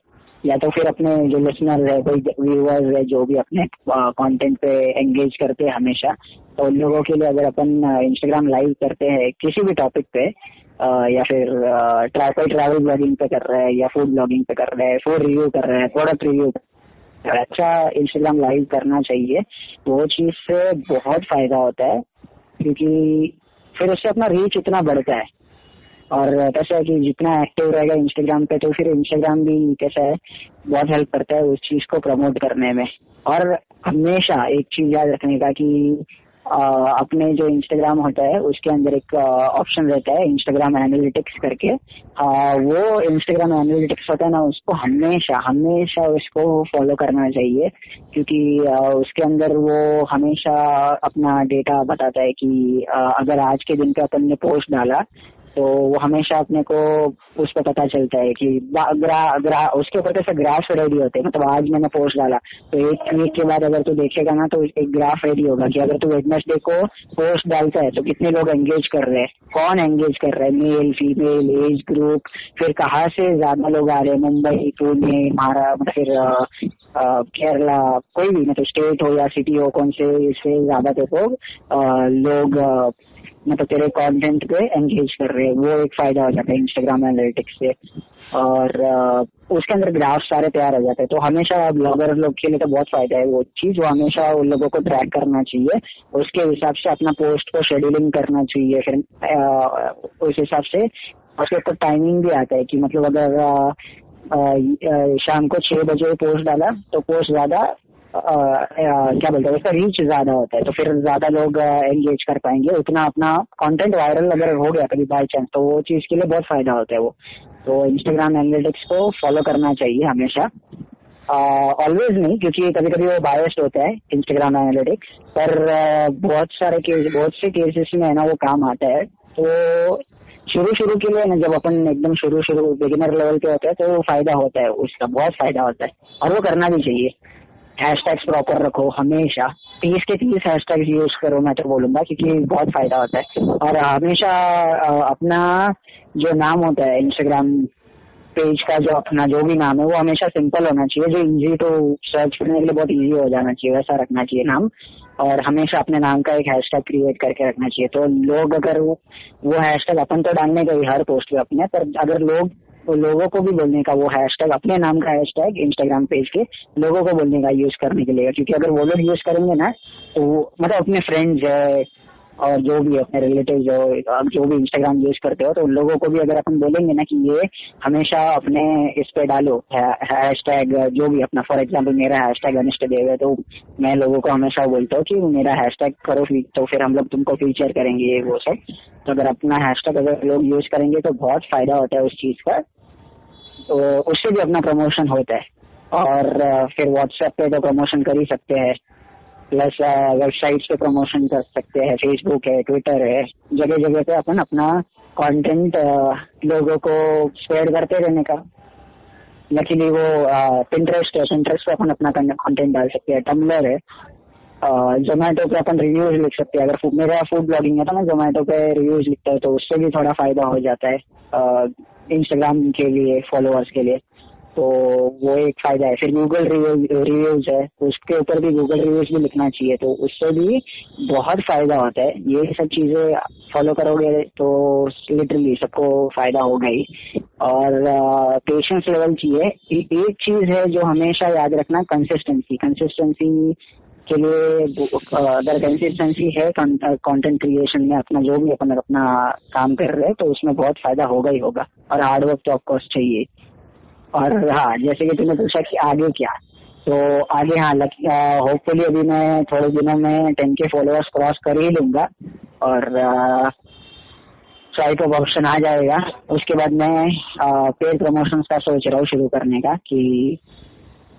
[SPEAKER 2] या तो फिर अपने जो लिसनर है, कोई व्यूअर्स है, जो भी अपने कंटेंट पे एंगेज करते हैं हमेशा तो उन लोगों के लिए अगर अपन इंस्टाग्राम लाइव करते हैं किसी भी टॉपिक पे या फिर ट्रैवल ट्रैवल ब्लॉगिंग पे कर रहे हैं, या फ़ूड ब्लॉगिंग पे कर रहे हैं फ़ूड रिव्यू कर रहे हैं प्रोडक्ट रिव्यू अच्छा इंस्टाग्राम लाइव करना चाहिए वो चीज़ से बहुत फ़ायदा होता है, क्योंकि फिर उससे अपना रीच इतना बढ़ता है। और कैसा है कि जितना एक्टिव रहेगा इंस्टाग्राम पे तो फिर इंस्टाग्राम भी कैसा है बहुत हेल्प करता है उस चीज़ को प्रमोट करने में। और हमेशा एक चीज़ याद रखने का कि आ, अपने जो इंस्टाग्राम होता है उसके अंदर एक ऑप्शन रहता है इंस्टाग्राम एनालिटिक्स करके। आ, वो इंस्टाग्राम एनालिटिक्स होता है ना उसको हमेशा हमेशा उसको फॉलो करना चाहिए। क्योंकि आ, उसके अंदर वो हमेशा अपना डेटा बताता है कि अगर आज के दिन पे अपन ने पोस्ट डाला तो वो हमेशा अपने को उस पर पता चलता है कि ग्रा, ग्रा, उसके ऊपर कैसे ग्राफ रेडी होते हैं। मतलब तो आज मैंने पोस्ट डाला। तो एक वीक के बाद अगर तू देखेगा ना तो एक ग्राफ रेडी होगा कि अगर तू वेडनेसडे को पोस्ट डालता है तो कितने लोग एंगेज कर रहे हैं? कौन एंगेज कर रहे है? मेल फीमेल एज ग्रुप फिर कहाँ से ज़्यादा लोग आ रहे हैं? मुंबई पुणे महाराष्ट्र फिर केरला कोई भी मतलब स्टेट हो या सिटी हो कौन से इससे ज़्यादा देखो लोग मतलब तेरे कंटेंट पे एंगेज कर रहे हैं। वो एक फ़ायदा हो जाता है इंस्टाग्राम एनालिटिक्स से। और उसके अंदर ग्राफ सारे तैयार हो जाते हैं। तो हमेशा ब्लॉगर लोग के लिए तो बहुत फ़ायदा है वो चीज़। वो हमेशा उन लोगों को ट्रैक करना चाहिए। उसके हिसाब से अपना पोस्ट को शेड्यूलिंग करना चाहिए। फिर उस हिसाब से उसके ऊपर टाइमिंग भी आता है कि मतलब अगर शाम को छह बजे पोस्ट डाला तो पोस्ट ज़्यादा क्या बोलते हैं उसका रीच ज़्यादा होता है तो फिर ज़्यादा लोग एंगेज कर पाएँगे उतना अपना कंटेंट वायरल अगर हो गया कभी बाई चांस तो वो चीज़ के लिए बहुत फ़ायदा होता है वो। तो इंस्टाग्राम एनालिटिक्स को फॉलो करना चाहिए हमेशा। ऑलवेज uh, नहीं क्योंकि कभी कभी वो बायस्ड होता है इंस्टाग्राम एनालिटिक्स पर बहुत सारे केस बहुत से केसेस में है ना वो काम आता है। तो शुरू शुरू के लिए ना जब अपन एकदम शुरू शुरू बिगिनर लेवल पे होते हैं तो फ़ायदा होता है उसका बहुत फ़ायदा होता है और वो करना भी चाहिए। हैशटैग्स प्रॉपर रखो, हमेशा तीस के तीस हैशटैग्स यूज़ करो, मैं तो बोलूँगा, क्योंकि बहुत फ़ायदा होता है। और हमेशा अपना जो नाम होता है इंस्टाग्राम पेज का जो अपना जो भी नाम है, वो हमेशा सिंपल होना चाहिए। जो इजी टू सर्च करने के लिए बहुत इजी हो जाना चाहिए, वैसा रखना चाहिए नाम। और हमेशा अपने नाम का एक हैशटैग क्रिएट करके रखना चाहिए। तो लोग अगर वो वो हैशटैग अपन तो डालने ही हर पोस्ट पे अपने, पर अगर लोग तो लोगों को भी बोलने का वो हैशटैग अपने नाम का हैशटैग इंस्टाग्राम पेज के लोगों को बोलने का यूज़ करने के लिए। क्योंकि अगर वो लोग यूज़ करेंगे ना तो मतलब अपने फ्रेंड्स है, और जो भी अपने रिलेटिव जो जो भी इंस्टाग्राम यूज़ करते हो तो उन लोगों को भी अगर अपन बोलेंगे ना कि ये हमेशा अपने इस पे डालो हैश टैग जो भी अपना फॉर एग्ज़ाम्पल मेरा हैश टैग अनिष्ट देव है तो मैं लोगों को हमेशा बोलता हूँ कि मेरा हैश टैग करो तो फिर हम लोग तुमको फीचर करेंगे, ये वो सब। तो अगर अपना हैश टैग अगर लोग यूज़ करेंगे तो बहुत फ़ायदा होता है उस चीज़ का। तो उससे भी अपना प्रमोशन होता है। और फिर व्हाट्सएप पे तो प्रमोशन कर ही सकते हैं। प्लस वेबसाइट पे प्रमोशन कर सकते हैं। फेसबुक है ट्विटर है। जगह जगह पे अपन अपना कंटेंट लोगों को स्प्रेड करते रहने का। लकीली वो पिंटरेस्ट है। पिंटरेस्ट पे अपन अपना कंटेंट डाल सकते हैं। टम्बलर है। जोमेटो पे अपन रिव्यूज़ लिख सकते हैं। अगर मेरा फ़ूड ब्लॉगिंग है तो मैं जोमेटो पे रिव्यूज़ लिखता है तो उससे भी थोड़ा फ़ायदा हो जाता है। इंस्टाग्राम के लिए फॉलोअर्स के लिए तो वो एक फ़ायदा है। फिर गूगल रिव्यूज़ है उसके ऊपर भी गूगल रिव्यूज़ भी लिखना चाहिए तो उससे भी बहुत फ़ायदा होता है। ये सब चीज़ें फॉलो करोगे तो लिटरली सबको फ़ायदा होगा ही। और पेशेंस लेवल चाहिए। एक चीज़ है जो हमेशा याद रखना कंसिस्टेंसी कंसिस्टेंसी के लिए अगर कंसिस्टेंसी है कंटेंट क्रिएशन में अपना, जो भी अपन अपना काम कर रहे हैं तो उसमें बहुत फ़ायदा होगा ही होगा। और हार्डवर्क तो ऑफकोर्स चाहिए। और हाँ जैसे कि तुमने पूछा कि आगे क्या तो आगे हाँ होपफुली अभी मैं थोड़े दिनों में टेन के फॉलोअर्स क्रॉस कर ही लूँगा। और स्वाइप ऑफ़ ऑप्शन आ जाएगा। उसके बाद मैं पेड प्रमोशन का सोच रहा हूँ शुरू करने का कि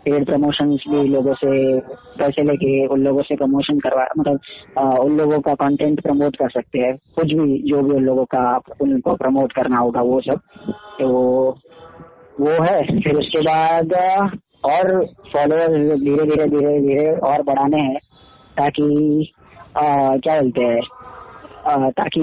[SPEAKER 2] पेड प्रमोशन भी लोगों से पैसे लेके उन लोगों से प्रमोशन करवा मतलब उन लोगों का कंटेंट प्रमोट कर सकते हैं। कुछ भी जो भी उन लोगों का उनको प्रमोट करना होगा वो सब। तो वो है। फिर उसके बाद और फॉलोअर्स धीरे धीरे धीरे धीरे और बढ़ाने हैं ताकि आ, क्या बोलते हैं ताकि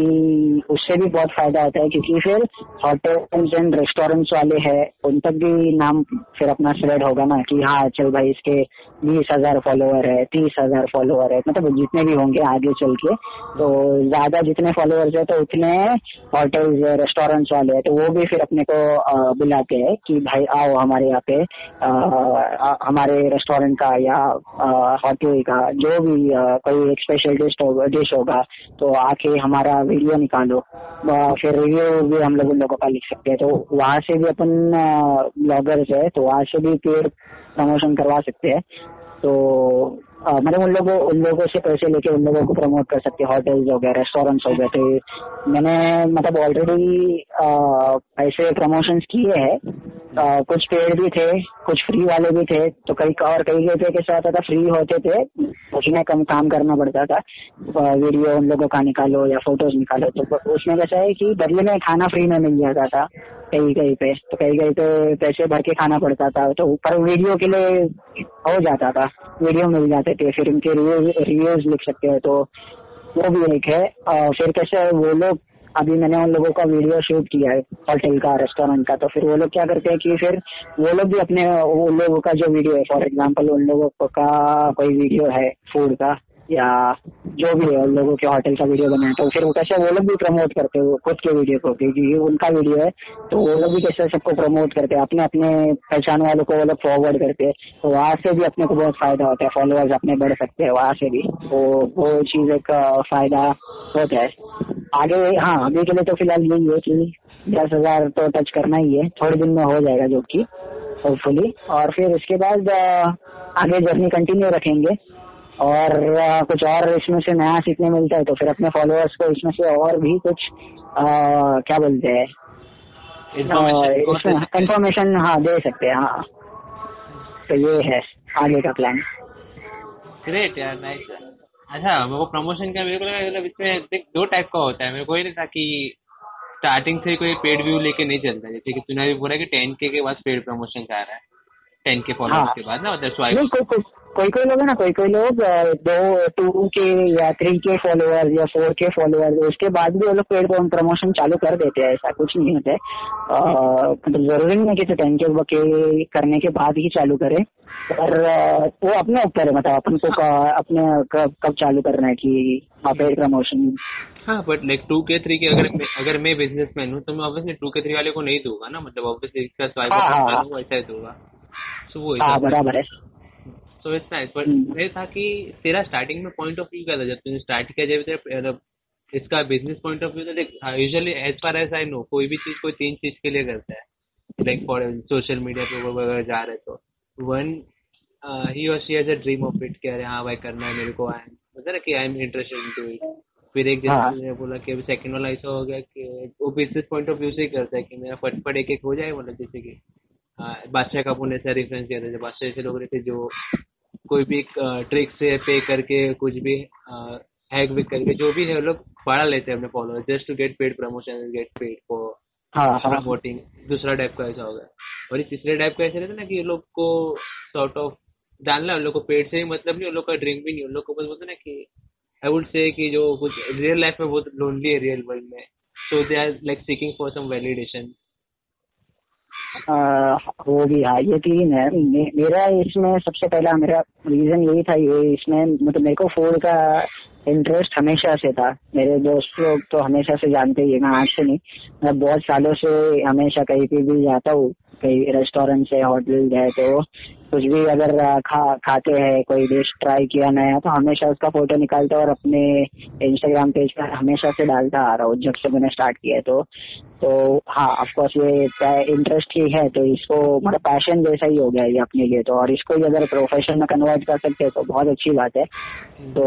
[SPEAKER 2] उससे भी बहुत फ़ायदा होता है, क्योंकि फिर होटल्स एंड रेस्टोरेंट्स वाले हैं, उन तक भी नाम फिर अपना स्प्रेड होगा ना, कि हाँ चल भाई, इसके बीस हज़ार फॉलोअर है, तीस हज़ार फॉलोअर है मतलब जितने भी होंगे आगे चल के तो ज़्यादा जितने फॉलोअर्स है तो उतने होटल्स रेस्टोरेंट्स वाले हैं तो वो भी फिर अपने को बुलाते हैं कि भाई, आओ हमारे यहाँ पे हमारे रेस्टोरेंट का या होटल का, जो भी कोई स्पेशल डिश होगा तो आके हमारा वीडियो निकालो। फिर रिव्यू भी हम लोग उन लोगों का लिख सकते हैं। तो वहाँ से भी अपन ब्लॉगर्स है तो वहाँ से भी पेड प्रमोशन करवा सकते हैं। तो मतलब उन लोगों उन लोगों से पैसे लेके उन लोगों को प्रमोट कर सकते हैं होटल्स हो गए रेस्टोरेंट्स हो गए। तो मैंने मतलब ऑलरेडी ऐसे प्रमोशंस किए हैं। कुछ पेड भी थे, कुछ फ्री वाले भी थे। तो कई, और कई जगह के साथ था फ्री होते थे, उसमें कम, काम करना पड़ता था। वीडियो उन लोगों का निकालो या फ़ोटोज़ निकालो। तो उसमें कैसा है कि बदले में खाना फ्री में मिल जाता था कहीं कहीं पे। तो कहीं कहीं पे पैसे भर के खाना पड़ता था। तो ऊपर वीडियो के लिए हो जाता था। वीडियो मिल जाते थे, फिर उनके रिव्यूज़ लिख सकते हैं तो वो भी एक है। और फिर कैसे वो लोग, अभी मैंने उन लोगों का वीडियो शूट किया है, होटल का रेस्टोरेंट का तो फिर वो लोग क्या करते हैं कि फिर वो लोग भी अपने उन लोगों का जो वीडियो है फॉर एग्ज़ाम्पल उन लोगों का कोई वीडियो है फ़ूड का या जो भी है, लोगों के होटल का वीडियो बनाए तो फिर कैसे, वो लोग भी प्रमोट करते हैं खुद के वीडियो को, क्योंकि ये उनका वीडियो है तो वो लोग भी कैसे सबको प्रमोट करते हैं अपने अपने पहचान वालों को वो लोग फॉरवर्ड करते हैं तो वहाँ से भी अपने को बहुत फ़ायदा होता है फॉलोअर्स अपने बढ़ सकते हैं वहाँ से भी तो वो चीज़ एक फ़ायदा होता है। आगे हाँ अभी के लिए तो फ़िलहाल यही है कि दस हज़ार तो टच करना ही है, थोड़े दिन में हो जाएगा जो कि होपफुली और फिर उसके बाद आगे जर्नी कंटिन्यू रखेंगे। और कुछ और इसमें से नया सीखने मिलता है तो फिर अपने फॉलोअर्स को इसमें से और भी कुछ आ, क्या बोलते हैं? इन्फॉर्मेशन हाँ दे सकते हैं हाँ। तो ये है आगे का प्लान
[SPEAKER 3] ग्रेट यार नाइस अच्छा मेरे को प्रमोशन का मेरे को लगा मतलब इसमें दो टाइप का होता है। मेरे को ये नहीं था कि स्टार्टिंग से कोई पेड व्यू लेके नहीं चलता जैसे कि तूने अभी बोला कि टेन के के बाद पेड प्रमोशन का आ रहा है। टेन के फॉलोअर्स हाँ। के बाद ना मतलब स्वाइप
[SPEAKER 2] कोई कोई लोग है ना कोई कोई लोग दो टू के या थ्री के फॉलोअर या फोर के फॉलोअर उसके बाद भी वो लोग पेड प्रमोशन चालू कर देते हैं ऐसा कुछ नहीं होता है। मतलब ज़रूरी नहीं है कि टेन के के करने के बाद ही चालू करे पर वो अपने ऊपर है मतलब अपन को अपने कब कब चालू करना है कि पेड प्रमोशन
[SPEAKER 3] हाँ but like two K three K अगर अगर मैं बिजनेसमैन हूँ तो मैं ऑब्वियसली टू के थ्री वाले को नहीं दूँगा ना मतलब ऑब्वियसली इसका स्वाइप हाँ, हाँ, ऐसा ही दूँगा।
[SPEAKER 2] वो हाँ, बराबर है।
[SPEAKER 3] सो इट्स नाइस बट ये था कि तेरा स्टार्टिंग में पॉइंट ऑफ़ व्यू क्या था? जब तूने स्टार्ट किया जब मतलब इसका बिज़नेस पॉइंट ऑफ़ व्यू तो usually as far as I know कोई भी चीज़ कोई तीन चीज़ के लिए करता है। लाइक फॉर सोशल मीडिया पे वगैरह जा रहे तो वन ही और she has a dream of it कि अरे हाँ भाई करना है मेरे को आई मतलब ना कि I am interested in to it फिर एक जैसे मैंने हाँ। बोला कि अभी सेकंड वाला ऐसा हो गया कि वो बिज़नेस पॉइंट ऑफ़ व्यू से ही करता है कि मेरा फटफट एक एक हो जाए मतलब जैसे कि बादशाह कपूर ने ऐसा रेफरेंस दिया था बादशाह ऐसे लोग रहते जो कोई भी ट्रिक से पे करके कुछ भी हैक विक करके जो भी है वो लोग बढ़ा लेते हैं अपने follower just to get paid promotion get paid for promoting दूसरा टाइप का ऐसा होगा और इस तीसरे टाइप का ऐसा रहता है ना कि लोग को सॉर्ट ऑफ़ जानना उन लोग को पेड से ही मतलब नहीं उन लोग का ड्रिंक भी नहीं उन लोग को बस बोलते ना कि आई वुड से कि जो कुछ रियल लाइफ में बहुत लोनली है रियल वर्ल्ड में। So they are like seeking for some validation
[SPEAKER 2] भी हाँ ये तीन है मे, मेरा इसमें सबसे पहला मेरा रीजन यही था ये इसमें मतलब मेरे को फ़ूड का इंटरेस्ट हमेशा से था। मेरे दोस्त लोग तो हमेशा से जानते ही है मैं आज से नहीं मैं बहुत सालों से हमेशा कहीं पे भी जाता हूँ। कहीं रेस्टोरेंट से होटल है तो कुछ भी अगर खा, खाते हैं, कोई डिश ट्राई किया नया तो हमेशा उसका फ़ोटो निकालता और अपने इंस्टाग्राम पेज पर हमेशा से डालता आ रहा हूँ, जब से मैंने स्टार्ट किया है तो। तो हाँ ऑफकोर्स ये इंटरेस्ट ही है तो इसको मतलब पैशन जैसा ही हो गया ये अपने लिए तो। और इसको ही अगर प्रोफेशन में कन्वर्ट कर सकते हैं तो बहुत अच्छी बात है। तो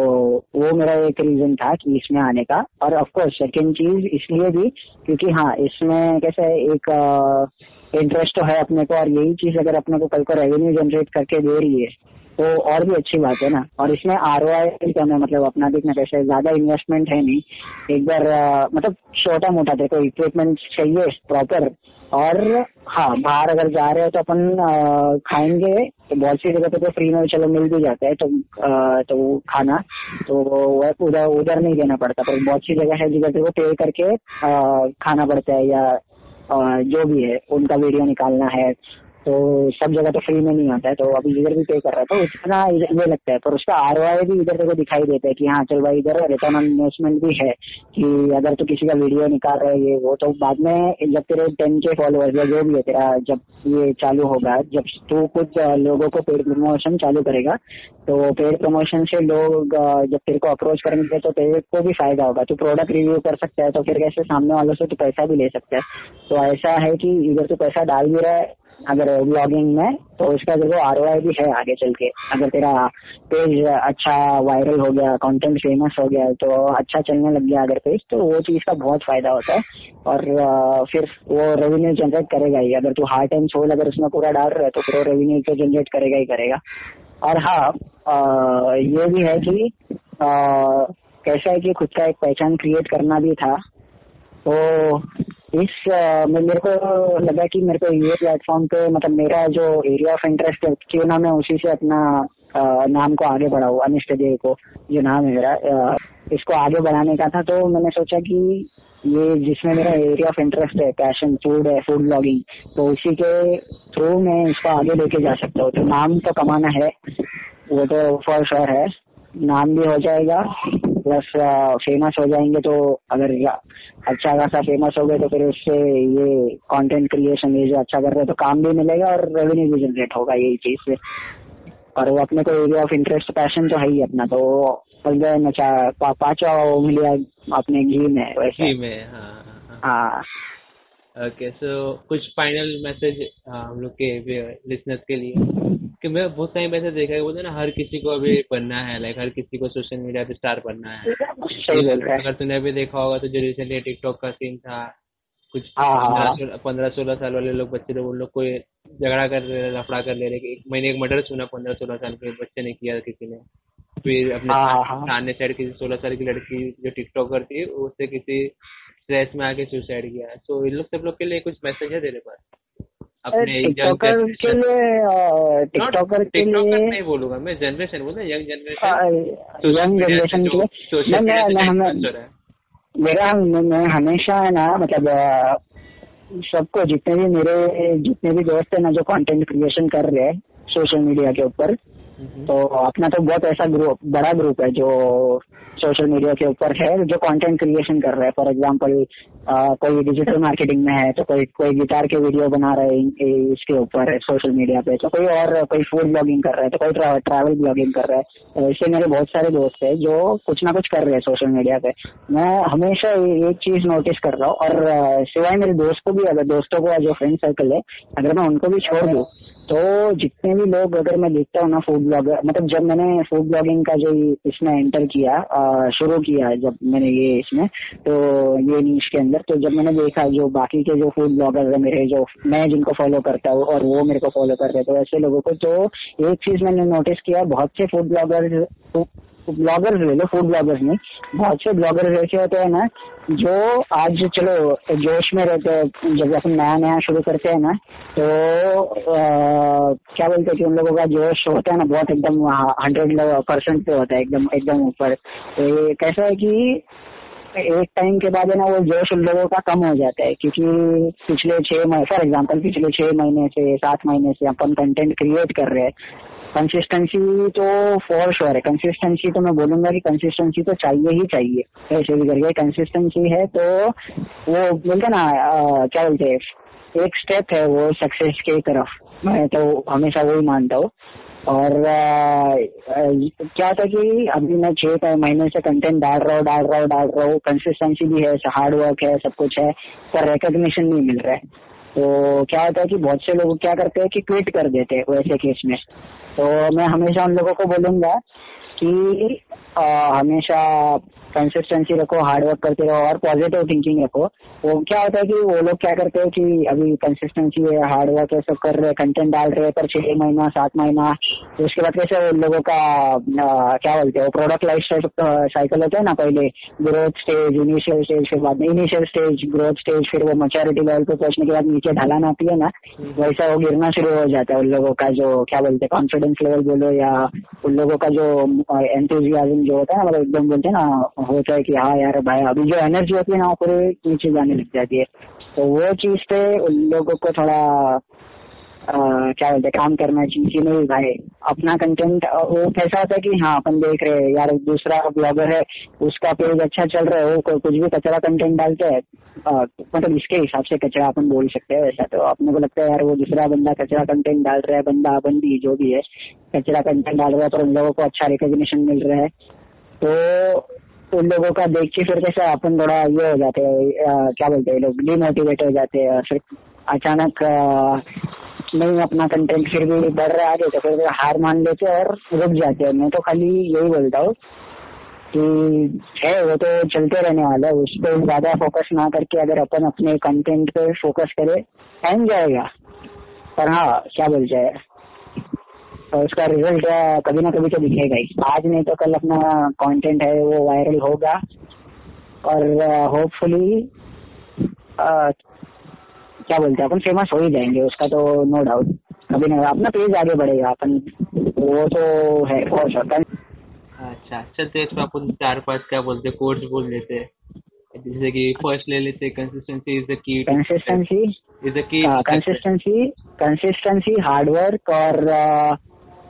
[SPEAKER 2] वो मेरा एक रीजन था कि इसमें आने का। और ऑफकोर्स सेकेंड चीज़ इसलिए भी, क्योंकि हाँ इसमें कैसे एक इंटरेस्ट तो है अपने को और यही चीज़ अगर अपने को कल को रेवेन्यू जनरेट करके दे रही है तो और भी अच्छी बात है ना। और इसमें आर ओ आई कम मतलब अपना देखना कैसे ज़्यादा इन्वेस्टमेंट है नहीं एक बार मतलब छोटा मोटा देखो इक्विपमेंट चाहिए प्रॉपर और हाँ बाहर अगर जा रहे हो तो अपन खाएँगे तो बहुत सी जगह पे तो फ्री में चलो मिल भी जाता है तो आ, तो खाना तो उधर उधर नहीं देना पड़ता पर बहुत सी जगह है जिधर को पे करके आ, खाना पड़ता है या जो भी है उनका वीडियो निकालना है तो सब जगह तो फ्री में नहीं आता है तो अभी इधर भी पे कर रहा है तो इतना ये लगता है। पर उसका आर भी इधर को दिखाई देता है कि हाँ चल भाई, इधर रिटर्न ऑन इन्वेस्टमेंट भी है कि अगर तो किसी का वीडियो निकाल रहे ये वो तो बाद में जब तेरे टेन के फॉलोअर्स या जो भी है तेरा, जब ये चालू होगा, जब तू कुछ लोगों को पेड प्रमोशन चालू करेगा तो पेड प्रमोशन से लोग जब तेरे को अप्रोच करेंगे तो तेरे को भी फ़ायदा होगा। तू प्रोडक्ट रिव्यू कर सकता है तो फिर कैसे सामने वालों से तू पैसा भी ले सकता है। तो ऐसा है कि इधर तू पैसा डाल भी रहा है अगर ब्लॉगिंग में तो उसका देखो आर भी है आगे चल के। अगर तेरा पेज अच्छा वायरल हो गया कंटेंट फ़ेमस हो गया तो अच्छा चलने लग गया अगर पेज तो वो चीज़ का बहुत फ़ायदा होता है। और फिर वो रेवेन्यू जनरेट करेगा ही। अगर तू हार्ट एंड सोल अगर उसमें पूरा डाल रहा है तो फिर वो रेवेन्यू तो जनरेट करेगा ही करेगा। और हाँ ये भी है कि कैसा है कि खुद का एक पहचान क्रिएट करना भी था तो इस मेरे को लगा कि मेरे को ये प्लेटफॉर्म पे मतलब मेरा जो एरिया ऑफ़ इंटरेस्ट है क्यों ना मैं उसी से अपना नाम को आगे बढ़ाऊ, अनिष्ट देव को जो नाम है मेरा। इसको आगे बढ़ाने का था तो मैंने सोचा कि ये जिसमें मेरा एरिया ऑफ़ इंटरेस्ट है पैशन फ़ूड है फ़ूड ब्लॉगिंग तो उसी के थ्रू मैं इसको आगे लेके जा सकता हूँ। तो नाम तो कमाना है, वो तो फॉर श्योर है। नाम भी हो जाएगा। प्लस फ़ेमस हो जाएँगे तो अगर अच्छा खासा फ़ेमस हो गए तो फिर उससे ये कंटेंट क्रिएशन ये जो अच्छा कर रहे हैं तो काम भी मिलेगा और रेवेन्यू भी जनरेट होगा यही चीज़ से और वो अपने को एरिया ऑफ़ इंटरेस्ट पैशन तो है ही अपना तो नचा पांचवा मिलिया अपने घी में वैसे।
[SPEAKER 3] घी में हाँ
[SPEAKER 2] हाँ, हाँ, हाँ।
[SPEAKER 3] ओके सो कुछ फाइनल मैसेज हम लोग के लिसनर्स के लिए? कि मैं बहुत सारी मैसेज देखा है बोलते ना हर किसी को अभी बनना है लाइक हर किसी को सोशल मीडिया पे स्टार बनना है। अगर तूने अभी देखा होगा तो जो रिसेंटली टिकटॉक का सीन था कुछ
[SPEAKER 2] हाँ, हाँ,
[SPEAKER 3] पंद्रह सोलह साल वाले लोग बच्चे लोग उन लोग को झगड़ा कर रहे लफड़ा कर ले रहे मैंने एक मर्डर सुना पंद्रह सोलह साल के बच्चे ने किया किसी ने। फिर अपने सामने साइड किसी सोलह साल की लड़की जो टिकटॉक करती है उससे किसी स्ट्रेस में आके सुसाइड किया। है तो इन लोग सब लोग के लिए कुछ मैसेज है तेरे पास?
[SPEAKER 2] अपने टिकटॉकर के लिए टिकटॉकर के लिए
[SPEAKER 3] नहीं बोलूँगा मैं generation young generation
[SPEAKER 2] young generation के लिए मेरा मैं हमेशा है ना मतलब सबको जितने भी मेरे जितने भी दोस्त है ना जो कंटेंट क्रिएशन कर रहे हैं सोशल मीडिया के ऊपर। तो अपना तो बहुत ऐसा ग्रुप बड़ा ग्रुप है जो सोशल मीडिया के ऊपर है, जो कंटेंट क्रिएशन कर रहा है. फॉर एग्जांपल कोई डिजिटल मार्केटिंग में है तो कोई कोई गिटार के वीडियो बना रहे हैं इसके ऊपर सोशल मीडिया पे. तो कोई और, कोई फ़ूड ब्लॉगिंग कर रहा है तो कोई ट्रैवल ब्लॉगिंग कर रहा है. तो ऐसे मेरे बहुत सारे दोस्त है जो कुछ ना कुछ कर रहे हैं सोशल मीडिया पे. मैं हमेशा एक चीज़ नोटिस कर रहा हूँ और सिवाय मेरे दोस्त को भी, अगर दोस्तों को जो फ्रेंड सर्कल है, अगर मैं उनको भी छोड़ दू तो जितने भी लोग अगर मैं देखता हूँ ना फ़ूड ब्लॉगर मतलब जब मैंने फ़ूड ब्लॉगिंग का जो इसमें एंटर किया शुरू किया जब मैंने ये इसमें तो ये नीच के अंदर तो जब मैंने देखा जो बाकी के जो फ़ूड ब्लॉगर है मेरे, जो मैं जिनको फॉलो करता हूँ और वो मेरे को फॉलो कर रहे थे तो ऐसे लोगों को तो एक चीज़ मैंने नोटिस किया, बहुत से फ़ूड ब्लॉगर ब्लॉगर्स ले लो फ़ूड ब्लॉगर्स नहीं बहुत से ब्लॉगर्स ऐसे होते हैं ना जो आज चलो जोश में रहते हैं जब अपन नया नया शुरू करते हैं ना तो आ, क्या बोलते हैं कि उन लोगों का जोश होता है ना बहुत एकदम हंड्रेड परसेंट पे होता है एकदम एकदम ऊपर। तो ये कैसा है कि एक टाइम के बाद है ना वो जोश उन लोगों का कम हो जाता है क्योंकि पिछले छह महीने फॉर एग्ज़ाम्पल पिछले छह महीने से सात महीने से अपन कंटेंट क्रिएट कर रहे हैं। कंसिस्टेंसी तो फॉर श्योर है। कंसिस्टेंसी तो मैं बोलूँगा कि कंसिस्टेंसी तो चाहिए ही चाहिए। ऐसे भी करके कंसिस्टेंसी है तो वो बोलते ना क्या बोलते हैं एक स्टेप है वो सक्सेस की तरफ़। मैं तो हमेशा वही मानता हूँ। और अ, क्या था कि अभी मैं छह महीने से कंटेंट डाल रहा हूँ डाल रहा हूँ डाल रहा हूँ। कंसिस्टेंसी भी है हार्ड वर्क है सब कुछ है पर रिकग्निशन नहीं मिल रहा है। तो क्या होता है कि बहुत से लोग क्या करते हैं कि क्विट कर देते हैं वैसे केस में। तो मैं हमेशा उन लोगों को बोलूँगा कि आ, हमेशा कंसिस्टेंसी रखो हार्ड वर्क करते रहो और पॉजिटिव थिंकिंग रखो। वो क्या होता है कि वो लोग क्या करते हैं कि अभी कंसिस्टेंसी है हार्ड वर्क है सब कर रहे हैं कंटेंट डाल रहे हैं पर छह महीना सात महीना। तो उसके बाद कैसे उन लोगों का अ, क्या बोलते हैं प्रोडक्ट लाइफ साइकिल होता है ना पहले। ग्रोथ स्टेज इनिशियल स्टेज फिर बाद में इनिशियल स्टेज ग्रोथ स्टेज फिर वो मचोरिटी लेवल पे पहुँचने के बाद नीचे ढलान आती है ना वैसा वो गिरना शुरू हो जाता है उन लोगों का जो क्या बोलते हैं कॉन्फिडेंस लेवल बोलो या उन लोगों का जो एंथुजियाज्म जो होता है ना मतलब एकदम बोलते हैं ना होता है कि हाँ यार, भाई, अभी जो एनर्जी होती है ना, वो पूरे नीचे जाने लग जाती है। तो वो चीज़ पे उन लोगों को थोड़ा क्या बोलते काम करना चाहिए कि नहीं, भाई, अपना कंटेंट वो कैसा होता है कि हाँ अपन देख रहे हैं, यार दूसरा ब्लॉगर है, उसका पेज अच्छा चल रहा है, वो कुछ भी कचरा कंटेंट डालते हैं मतलब इसके हिसाब से कचरा अपन बोल सकते हैं वैसा। तो अपने को लगता है, यार, वो दूसरा बंदा कचरा कंटेंट डाल रहा है, बंदा बंदी जो भी है, कचरा कंटेंट डाल रहा है, पर उन लोगों को अच्छा रिकॉग्निशन मिल रहा है। तो उन लोगों का देख के फिर कैसे अपन थोड़ा ये हो जाते हैं क्या बोलते हैं लोग डिमोटिवेट हो जाते हैं फिर अचानक नहीं अपना कंटेंट फिर भी बढ़ रहा है तो फिर हार मान लेते हैं और रुक जाते हैं। मैं तो खाली यही बोलता हूँ कि है, वो तो चलते रहने वाला है, उस पर ज़्यादा फोकस ना करके अगर अपन अपने कंटेंट पे फोकस करे टाइम जाएगा। पर हाँ क्या बोल जाए तो उसका रिज़ल्ट कभी ना कभी तो दिखेगा ही। आज नहीं तो कल अपना कंटेंट है वो वायरल होगा। और होपफुली क्या बोलते हैं अपन फ़ेमस हो ही जाएँगे उसका तो नो डाउट कभी ना अपना पेज आगे बढ़ेगा अपन वो तो है और श्योर
[SPEAKER 3] अच्छा चलते इसमें अपन चार पाँच क्या बोलते कोर्स बोल लेते हैं। जैसे कि फ़र्स्ट ले लेते consistency is the key
[SPEAKER 2] consistency
[SPEAKER 3] is the key
[SPEAKER 2] consistency consistency hard work और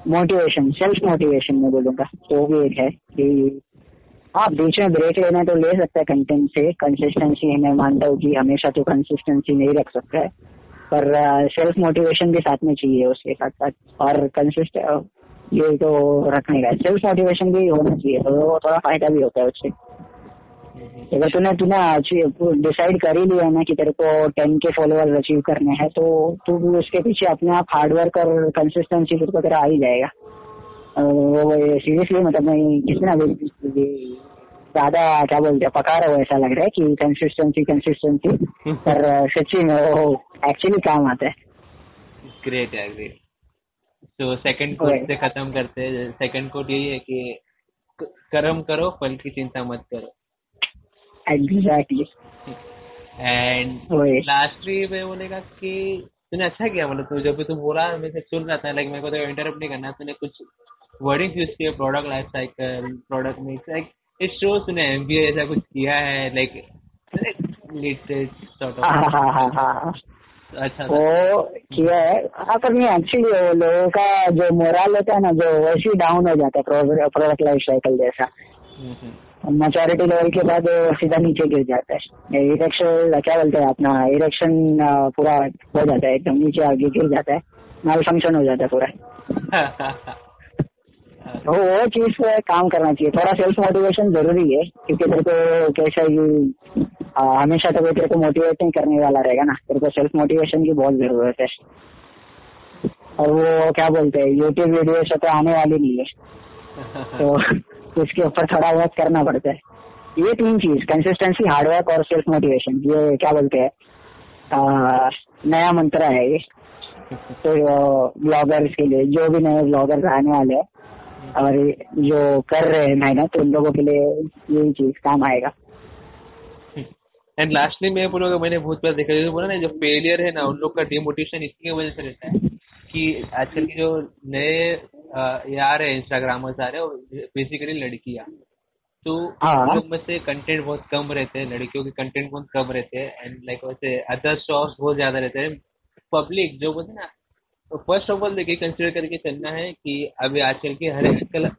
[SPEAKER 2] मोटिवेशन सेल्फ मोटिवेशन में बोलूँगा। तो भी एक है कि आप बीच में ब्रेक लेना तो ले सकते हैं कंटेंट से कंसिस्टेंसी मैं मानता हूँ कि हमेशा तो कंसिस्टेंसी नहीं रख सकता है। पर सेल्फ मोटिवेशन भी साथ में चाहिए उसके साथ साथ। और कंसिस्ट ये तो रखने का सेल्फ मोटिवेशन भी होना चाहिए तो थोड़ा फ़ायदा भी होता है उससे। अगर तूने तूने डिसाइड कर ही लिया ना कि तेरे को टेन के फॉलोअर्स अचीव करने हैं तो तू भी उसके पीछे अपने आप हार्डवर्क और कंसिस्टेंसी फिर को तेरा आ ही जाएगा। वो सीरियसली मतलब मैं कितना ज़्यादा क्या बोलते हैं पका रहा हूँ ऐसा लग रहा है कि कंसिस्टेंसी कंसिस्टेंसी पर सच्ची में वो एक्चुअली काम आता है।
[SPEAKER 3] ग्रेट है ग्रेट तो सेकंड। कोट से खत्म करते हैं। सेकंड कोट यही है कि कर्म करो फल की चिंता मत करो।
[SPEAKER 2] Exactly
[SPEAKER 3] and. लास्टली मैं बोलेगा कि तूने अच्छा किया मतलब तू जब भी तू बोला मैं से सुन रहा था लाइक मेरे को तो इंटरप्ट नहीं करना तूने कुछ वर्डिंग यूज़ किया product life cycle product mix like it show तूने एमबीए ऐसा कुछ किया है लाइक लिटरेट सॉर्ट ऑफ़ अच्छा
[SPEAKER 2] वो किया है हाँ पर नहीं एक्चुअली लोगों का जो मोरल होता है ना जो वैसे डाउन हो जाता है प्रोडक्ट लाइफ साइकिल जैसा
[SPEAKER 3] हम्म, हम्म।
[SPEAKER 2] मेचोरिटी लेवल के बाद सीधा नीचे गिर जाता है। इरेक्शन क्या बोलते हैं अपना इरेक्शन पूरा हो जाता है एकदम नीचे आगे गिर जाता है। माल फ़ंक्शन हो जाता है पूरा। तो वो चीज़ पे काम करना चाहिए। थोड़ा सेल्फ मोटिवेशन ज़रूरी है क्योंकि तेरे को कैसा ये हमेशा तो कोई तेरे को मोटिवेट नहीं करने वाला रहेगा ना। तेरे को सेल्फ मोटिवेशन की बहुत ज़रूरत है। और वो क्या बोलते हैं यूट्यूब वीडियो से तो आने वाली नहीं है। तो उसके ऊपर थोड़ा बहुत करना पड़ता है। ये तीन चीज़ कंसिस्टेंसी हार्डवर्क और सेल्फ मोटिवेशन ये क्या बोलते हैं? नया मंत्र है ये। तो ब्लॉगर्स के लिए, जो भी नए ब्लॉगर्स आने वाले हैं, और जो कर रहे हैं मेहनत, उन लोगों के लिए यही चीज़ काम आएगा।
[SPEAKER 3] एंड लास्टली मैं बोलूँगा, मैंने बहुत बार देखा, जैसे बोला ना, जो फेलियर है ना, उन लोग का डिमोटिवेशन इसकी वजह से रहता है कि आजकल के जो नए आ रहे हैं इंस्टाग्रामर्स आ रहे हैं बेसिकली लड़कियाँ। तो
[SPEAKER 2] हाँ।
[SPEAKER 3] लोग में से कंटेंट बहुत कम रहते हैं लड़कियों के कंटेंट बहुत कम रहते हैं एंड लाइक वैसे अदर स्टॉक्स बहुत ज़्यादा रहते हैं। पब्लिक जो बोलते ना तो फ़र्स्ट ऑफ़ ऑल देखिए कंसिडर करके चलना है कि अभी आजकल के हर एक कल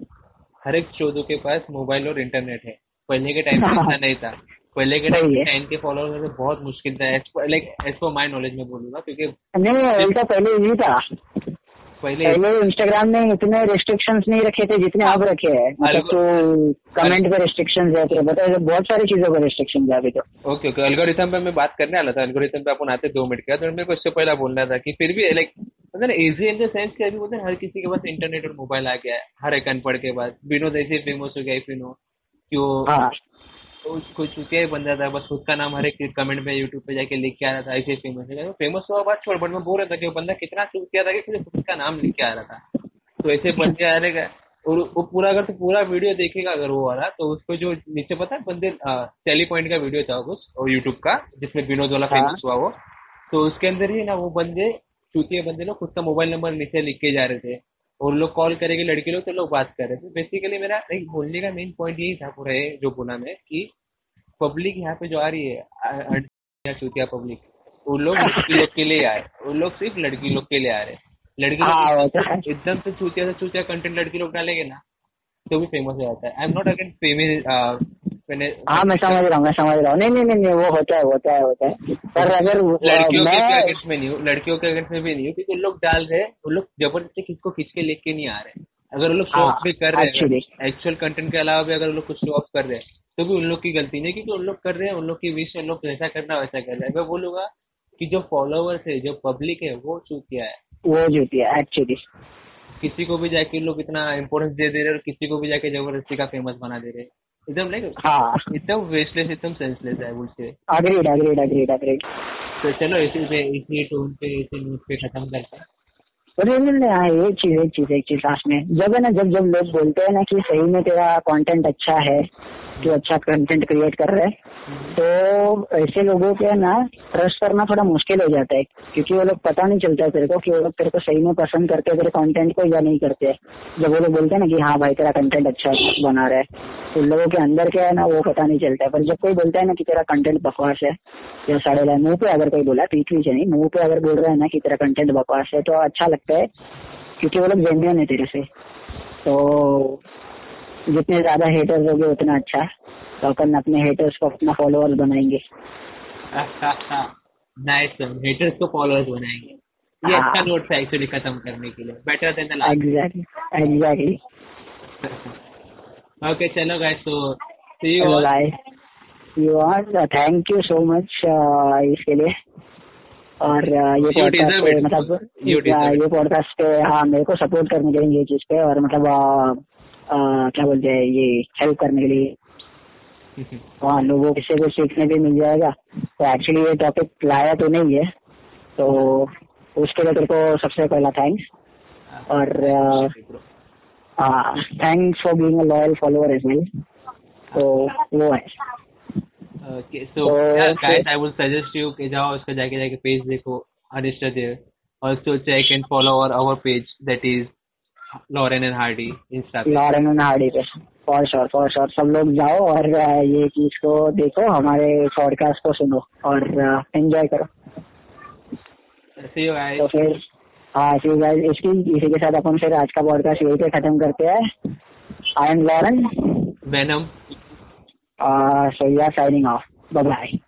[SPEAKER 3] हर एक चौधों के पास मोबाइल और इंटरनेट है। पहले के टाइम में इतना नहीं था। पहले के टाइम
[SPEAKER 2] है।
[SPEAKER 3] टेन के फॉलोअर्स में बहुत मुश्किल था। लाइक एज पर माई नॉलेज में बोलूँगा क्योंकि
[SPEAKER 2] नहीं उल्टा पहले यही था।
[SPEAKER 3] पहले
[SPEAKER 2] पहले इंस्टाग्राम ने इतने रिस्ट्रिक्शंस नहीं रखे थे जितने अब रखे हैं। मतलब तो कमेंट पे रिस्ट्रिक्शन है। फिर बताओ बहुत सारी चीज़ों पर रिस्ट्रिक्शन है अभी तो।
[SPEAKER 3] Okay okay. एल्गोरिथम पे मैं बात करने वाला था। एल्गोरिथम पे अपन आते दो मिनट का तो मेरे को इससे पहले बोलना था कि फिर भी लाइक मतलब इजी इन द सेंस कि अभी बोलते हर किसी के पास इंटरनेट और मोबाइल आ गया है। हर एक अनपढ़ के पास। विनोद ऐसे फ़ेमस हो गया नो क्यों?
[SPEAKER 2] हाँ
[SPEAKER 3] कोई चुतिया ही बन जाता बस खुद का नाम हर एक कमेंट में यूट्यूब पे जाके लिख के आ रहा था ऐसे फ़ेमस है। फ़ेमस हुआ बात छोड़ बट मैं बोल रहा था कि वो बंदा कितना चुतिया था कि सिर्फ़ खुद का नाम लिख के आ रहा था। तो ऐसे बन के आ रहेगा और वो पूरा अगर तो पूरा वीडियो देखेगा अगर वो वाला तो उसको जो नीचे पता है बंदे टेली पॉइंट का वीडियो था कुछ और यूट्यूब का जिसमें विनोद वाला
[SPEAKER 2] हाँ।
[SPEAKER 3] फ़ेमस हुआ वो। तो उसके अंदर ही ना वो बंदे चूतिया बंदे लोग खुद का मोबाइल नंबर नीचे लिख के जा रहे थे। और लोग कॉल करेंगे लड़के लोग तो लोग बात कर रहे थे। बेसिकली मेरा एक बोलने का मेन पॉइंट यही था पूरा जो बोला मैं कि पब्लिक यहाँ पे जो आ रही है चूतिया पब्लिक वो लोग लड़की लोग के लिए आए वो लोग सिर्फ़ लड़की लोग के लिए आ रहे लड़की
[SPEAKER 2] हाँ,
[SPEAKER 3] लोग
[SPEAKER 2] तो
[SPEAKER 3] एकदम से चूतिया से चूतिया कंटेंट लड़की लोग डालेंगे ना तो भी फ़ेमस हो जाता है। आई एम नॉट अगेंस्ट
[SPEAKER 2] हाँ मैं समझ रहा हूँ मैं समझ रहा हूँ। नहीं नहीं नहीं वो होता है होता है होता है। पर अगर
[SPEAKER 3] लड़कियों के अगेंस्ट में नहीं हूँ लड़कियों के अगेंस्ट में भी नहीं हूँ क्योंकि उन लोग डाल रहे हैं वो लोग ज़बरदस्ती किसको खींच के लेके नहीं आ रहे अगर वो लोग शो
[SPEAKER 2] हाँ,
[SPEAKER 3] भी कर रहे हैं एक्चुअल कंटेंट के अलावा भी अगर वो लोग कुछ शो ऑफ़ कर रहे हैं तो भी उन लोग की गलती नहीं क्योंकि उन लोग कर रहे हैं उन लोग की विश उन लोग जैसा करना वैसा कर रहे हैं। मैं बोलूँगा कि जो फॉलोअर्स है जो पब्लिक है वो चूतिया है।
[SPEAKER 2] वो है एक्चुअली
[SPEAKER 3] किसी को भी जाके लोग इतना इम्पोर्टेंस दे दे रहे हैं और किसी को भी जाके ज़बरदस्ती का फ़ेमस बना दे रहे हैं। एकदम लाइक
[SPEAKER 2] हाँ।
[SPEAKER 3] एकदम वेस्टलेस एकदम senseless I would say
[SPEAKER 2] agreed agreed agreed agreed
[SPEAKER 3] तो चलो इसी पे इसी टोन पे इसी न्यूज़ पे खत्म करते हैं।
[SPEAKER 2] अरे ये नहीं हाँ एक चीज़ एक चीज़ एक चीज़ लास्ट में। जब है ना जब जब लोग बोलते हैं ना कि सही में तेरा कंटेंट अच्छा है तू अच्छा कंटेंट क्रिएट कर रहे हैं। तो ऐसे लोगों के ना ट्रस्ट करना थोड़ा मुश्किल हो जाता है, क्योंकि वो लोग पता नहीं चलता तेरे को कि वो लोग तेरे को सही में पसंद करते हैं, तेरे कंटेंट को या नहीं करते जब वो लोग बोलते हैं ना कि हाँ भाई, तेरा कंटेंट अच्छा बना रहा है तो उन लोगों के अंदर क्या है ना, वो पता नहीं चलता है। पर जब कोई बोलता है ना कि तेरा कंटेंट बकवास है, या लाइन मुँह पे अगर कोई बोला, पीठ पीछे नहीं, मुँह पे अगर बोल रहा है ना कि तेरा कंटेंट बकवास है तो अच्छा लगता है, क्योंकि वो लोग जेन्युइन है तेरे से। तो जितने ज़्यादा हेटर्स होंगे उतना अच्छा तो अपन अपने हेटर्स को अपना फॉलोअर्स बनाएँगे।
[SPEAKER 3] नाइस हेटर्स को फॉलोअर्स बनाएँगे। ये
[SPEAKER 2] हाँ।
[SPEAKER 3] अच्छा नोट एक्चुअली खत्म करने के लिए। Better than the last
[SPEAKER 2] exactly exactly
[SPEAKER 3] okay चलो गाइस तो see you
[SPEAKER 2] bye you are thank you so much इसके लिए। और uh, ये पॉडकास्ट. मतलब uh, ये पॉडकास्ट पे हाँ मेरे को सपोर्ट करने के लिए ये चीज़ पे। और मतलब uh, क्या बोलते हैं ये हेल्प करने के लिए। हाँ लोगों से कुछ सीखने भी मिल जाएगा। तो एक्चुअली ये टॉपिक लाया तो नहीं है। तो उसके लिए तेरे को सबसे पहला थैंक्स और thanks for being a loyal follower as well तो वो है।
[SPEAKER 3] ओके सो
[SPEAKER 2] तो
[SPEAKER 3] guys I will suggest you कि जाओ उसका जाके जाके पेज देखो Anishta Dev also check and follow our our page that is And Hardy Insta
[SPEAKER 2] Lauren and Hardy पे। फॉर श्योर फॉर श्योर सब लोग जाओ और ये चीज़ को देखो हमारे पॉडकास्ट को सुनो और एंजॉय करो। तो फिर हाँ इसकी इसी के साथ अपन फिर आज का पॉडकास्ट यही पे खत्म करते हैं। I am Lauren
[SPEAKER 3] Venom
[SPEAKER 2] so you are signing off bye bye